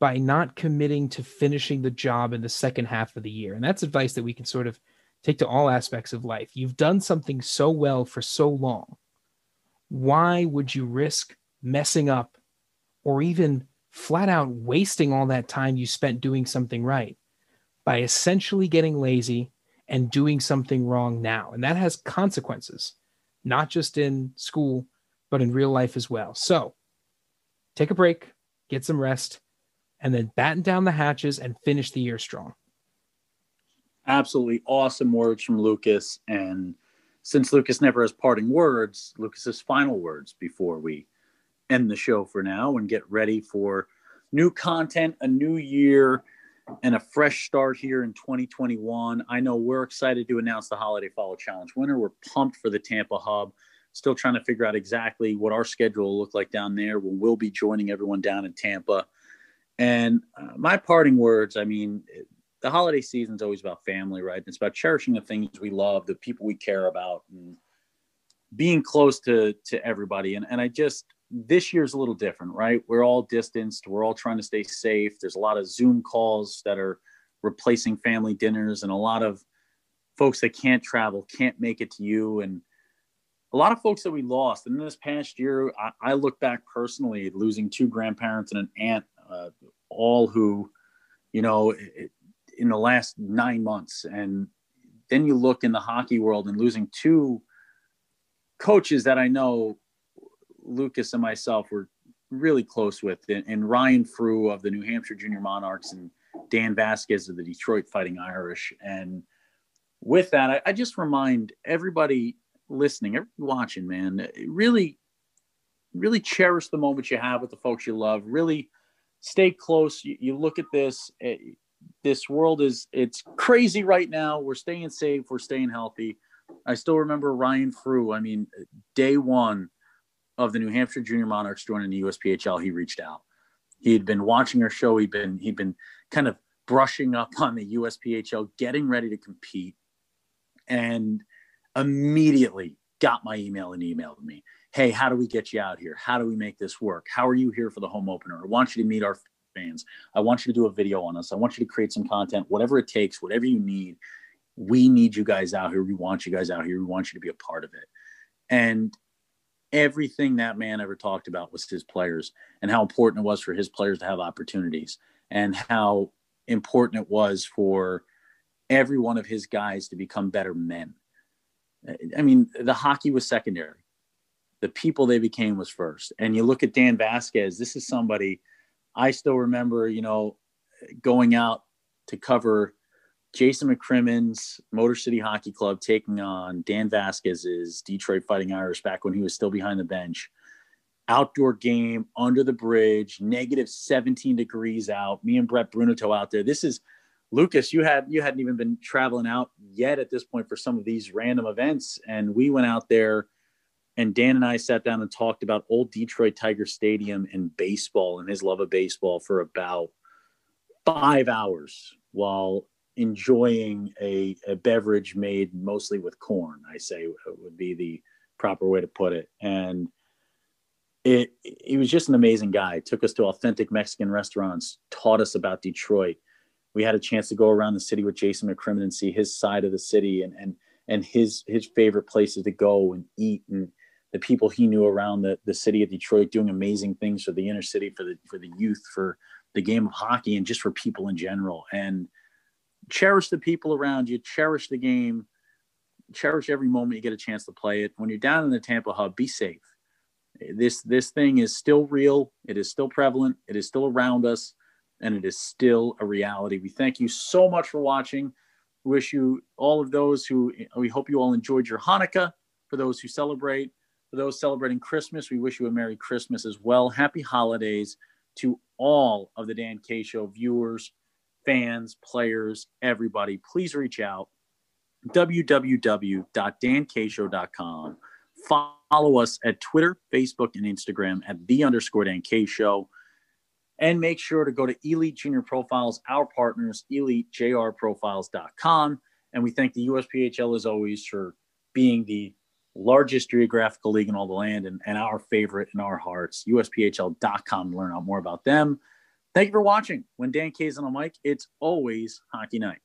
by not committing to finishing the job in the second half of the year? And that's advice that we can sort of take to all aspects of life. You've done something so well for so long. Why would you risk messing up or even flat out wasting all that time you spent doing something right by essentially getting lazy and doing something wrong now? And that has consequences, not just in school, but in real life as well. So take a break, get some rest, and then batten down the hatches and finish the year strong absolutely awesome words from Lucas. And since Lucas never has parting words, Lucas's final words before we end the show for now and get ready for new content, a new year, and a fresh start here in 2021. I know we're excited to announce the Holiday Follow Challenge winner. We're pumped for the Tampa Hub. Still trying to figure out exactly what our schedule will look like down there. When We will be joining everyone down in Tampa. And uh, my parting words, I mean, the holiday season is always about family, right? It's about cherishing the things we love, the people we care about, and being close to to everybody. And and I just this year's a little different, right? We're all distanced. We're all trying to stay safe. There's a lot of Zoom calls that are replacing family dinners, and a lot of folks that can't travel can't make it to you, and a lot of folks that we lost. And this past year, I, I look back personally losing two grandparents and an aunt, uh, all who, you know, it, in the last nine months. And then you look in the hockey world and losing two coaches that I know Lucas and myself were really close with, and, Ryan Frew of the New Hampshire Junior Monarchs and Dan Vasquez of the Detroit Fighting Irish. And with that, I, I just remind everybody listening, everybody watching, man, really, really cherish the moments you have with the folks you love. Really stay close. You, you look at this, eh, this world is it's crazy right now. We're staying safe. We're staying healthy. I still remember Ryan Frew. I mean, day one of the New Hampshire Junior Monarchs joining the USPHL, he reached out. He had been watching our show. He'd been he'd been kind of brushing up on the USPHL, getting ready to compete, and immediately got my email and emailed me. Hey, how do we get you out here? How do we make this work? How are you here for the home opener? I want you to meet our fans. I want you to do a video on us. I want you to create some content, whatever it takes, whatever you need. We need you guys out here. We want you guys out here. We want you to be a part of it. And everything that man ever talked about was his players and how important it was for his players to have opportunities and how important it was for every one of his guys to become better men. I mean, the hockey was secondary. The people they became was first. And you look at Dan Vasquez, this is somebody – I still remember, you know, going out to cover Jason McCrimmon's Motor City Hockey Club taking on Dan Vasquez's Detroit Fighting Irish back when he was still behind the bench. Outdoor game under the bridge, negative 17 degrees out. Me and Brett Bruneto out there. This is Lucas. You had you hadn't even been traveling out yet at this point for some of these random events, and we went out there and Dan and I sat down and talked about old Detroit Tiger Stadium and baseball and his love of baseball for about five hours while enjoying a, a beverage made mostly with corn, I say uh, would be the proper way to put it. And it he was just an amazing guy. Took us to authentic Mexican restaurants, taught us about Detroit. We had a chance to go around the city with Jason McCrimmon and see his side of the city and and and his his favorite places to go and eat and the people he knew around the, the city of Detroit doing amazing things for the inner city, for the for the youth, for the game of hockey, and just for people in general. And cherish the people around you, cherish the game, cherish every moment you get a chance to play it. When you're down in the Tampa hub, be safe. This this thing is still real. It is still prevalent. It is still around us, and it is still a reality. We thank you so much for watching. Wish you all of those who we hope you all enjoyed your Hanukkah. For those who celebrate, for those celebrating Christmas, we wish you a Merry Christmas as well. Happy holidays to all of the Dan K Show viewers, fans, players, everybody. Please reach out www.dankshow.com. Follow us at Twitter, Facebook, and Instagram at the underscore Dan K Show. And make sure to go to Elite Junior Profiles, our partners, elitejrprofiles.com. And we thank the USPHL as always for being the largest geographical league in all the land and, and our favorite in our hearts, USPHL.com learn out more about them. Thank you for watching. When Dan K's on the mic, it's always hockey night.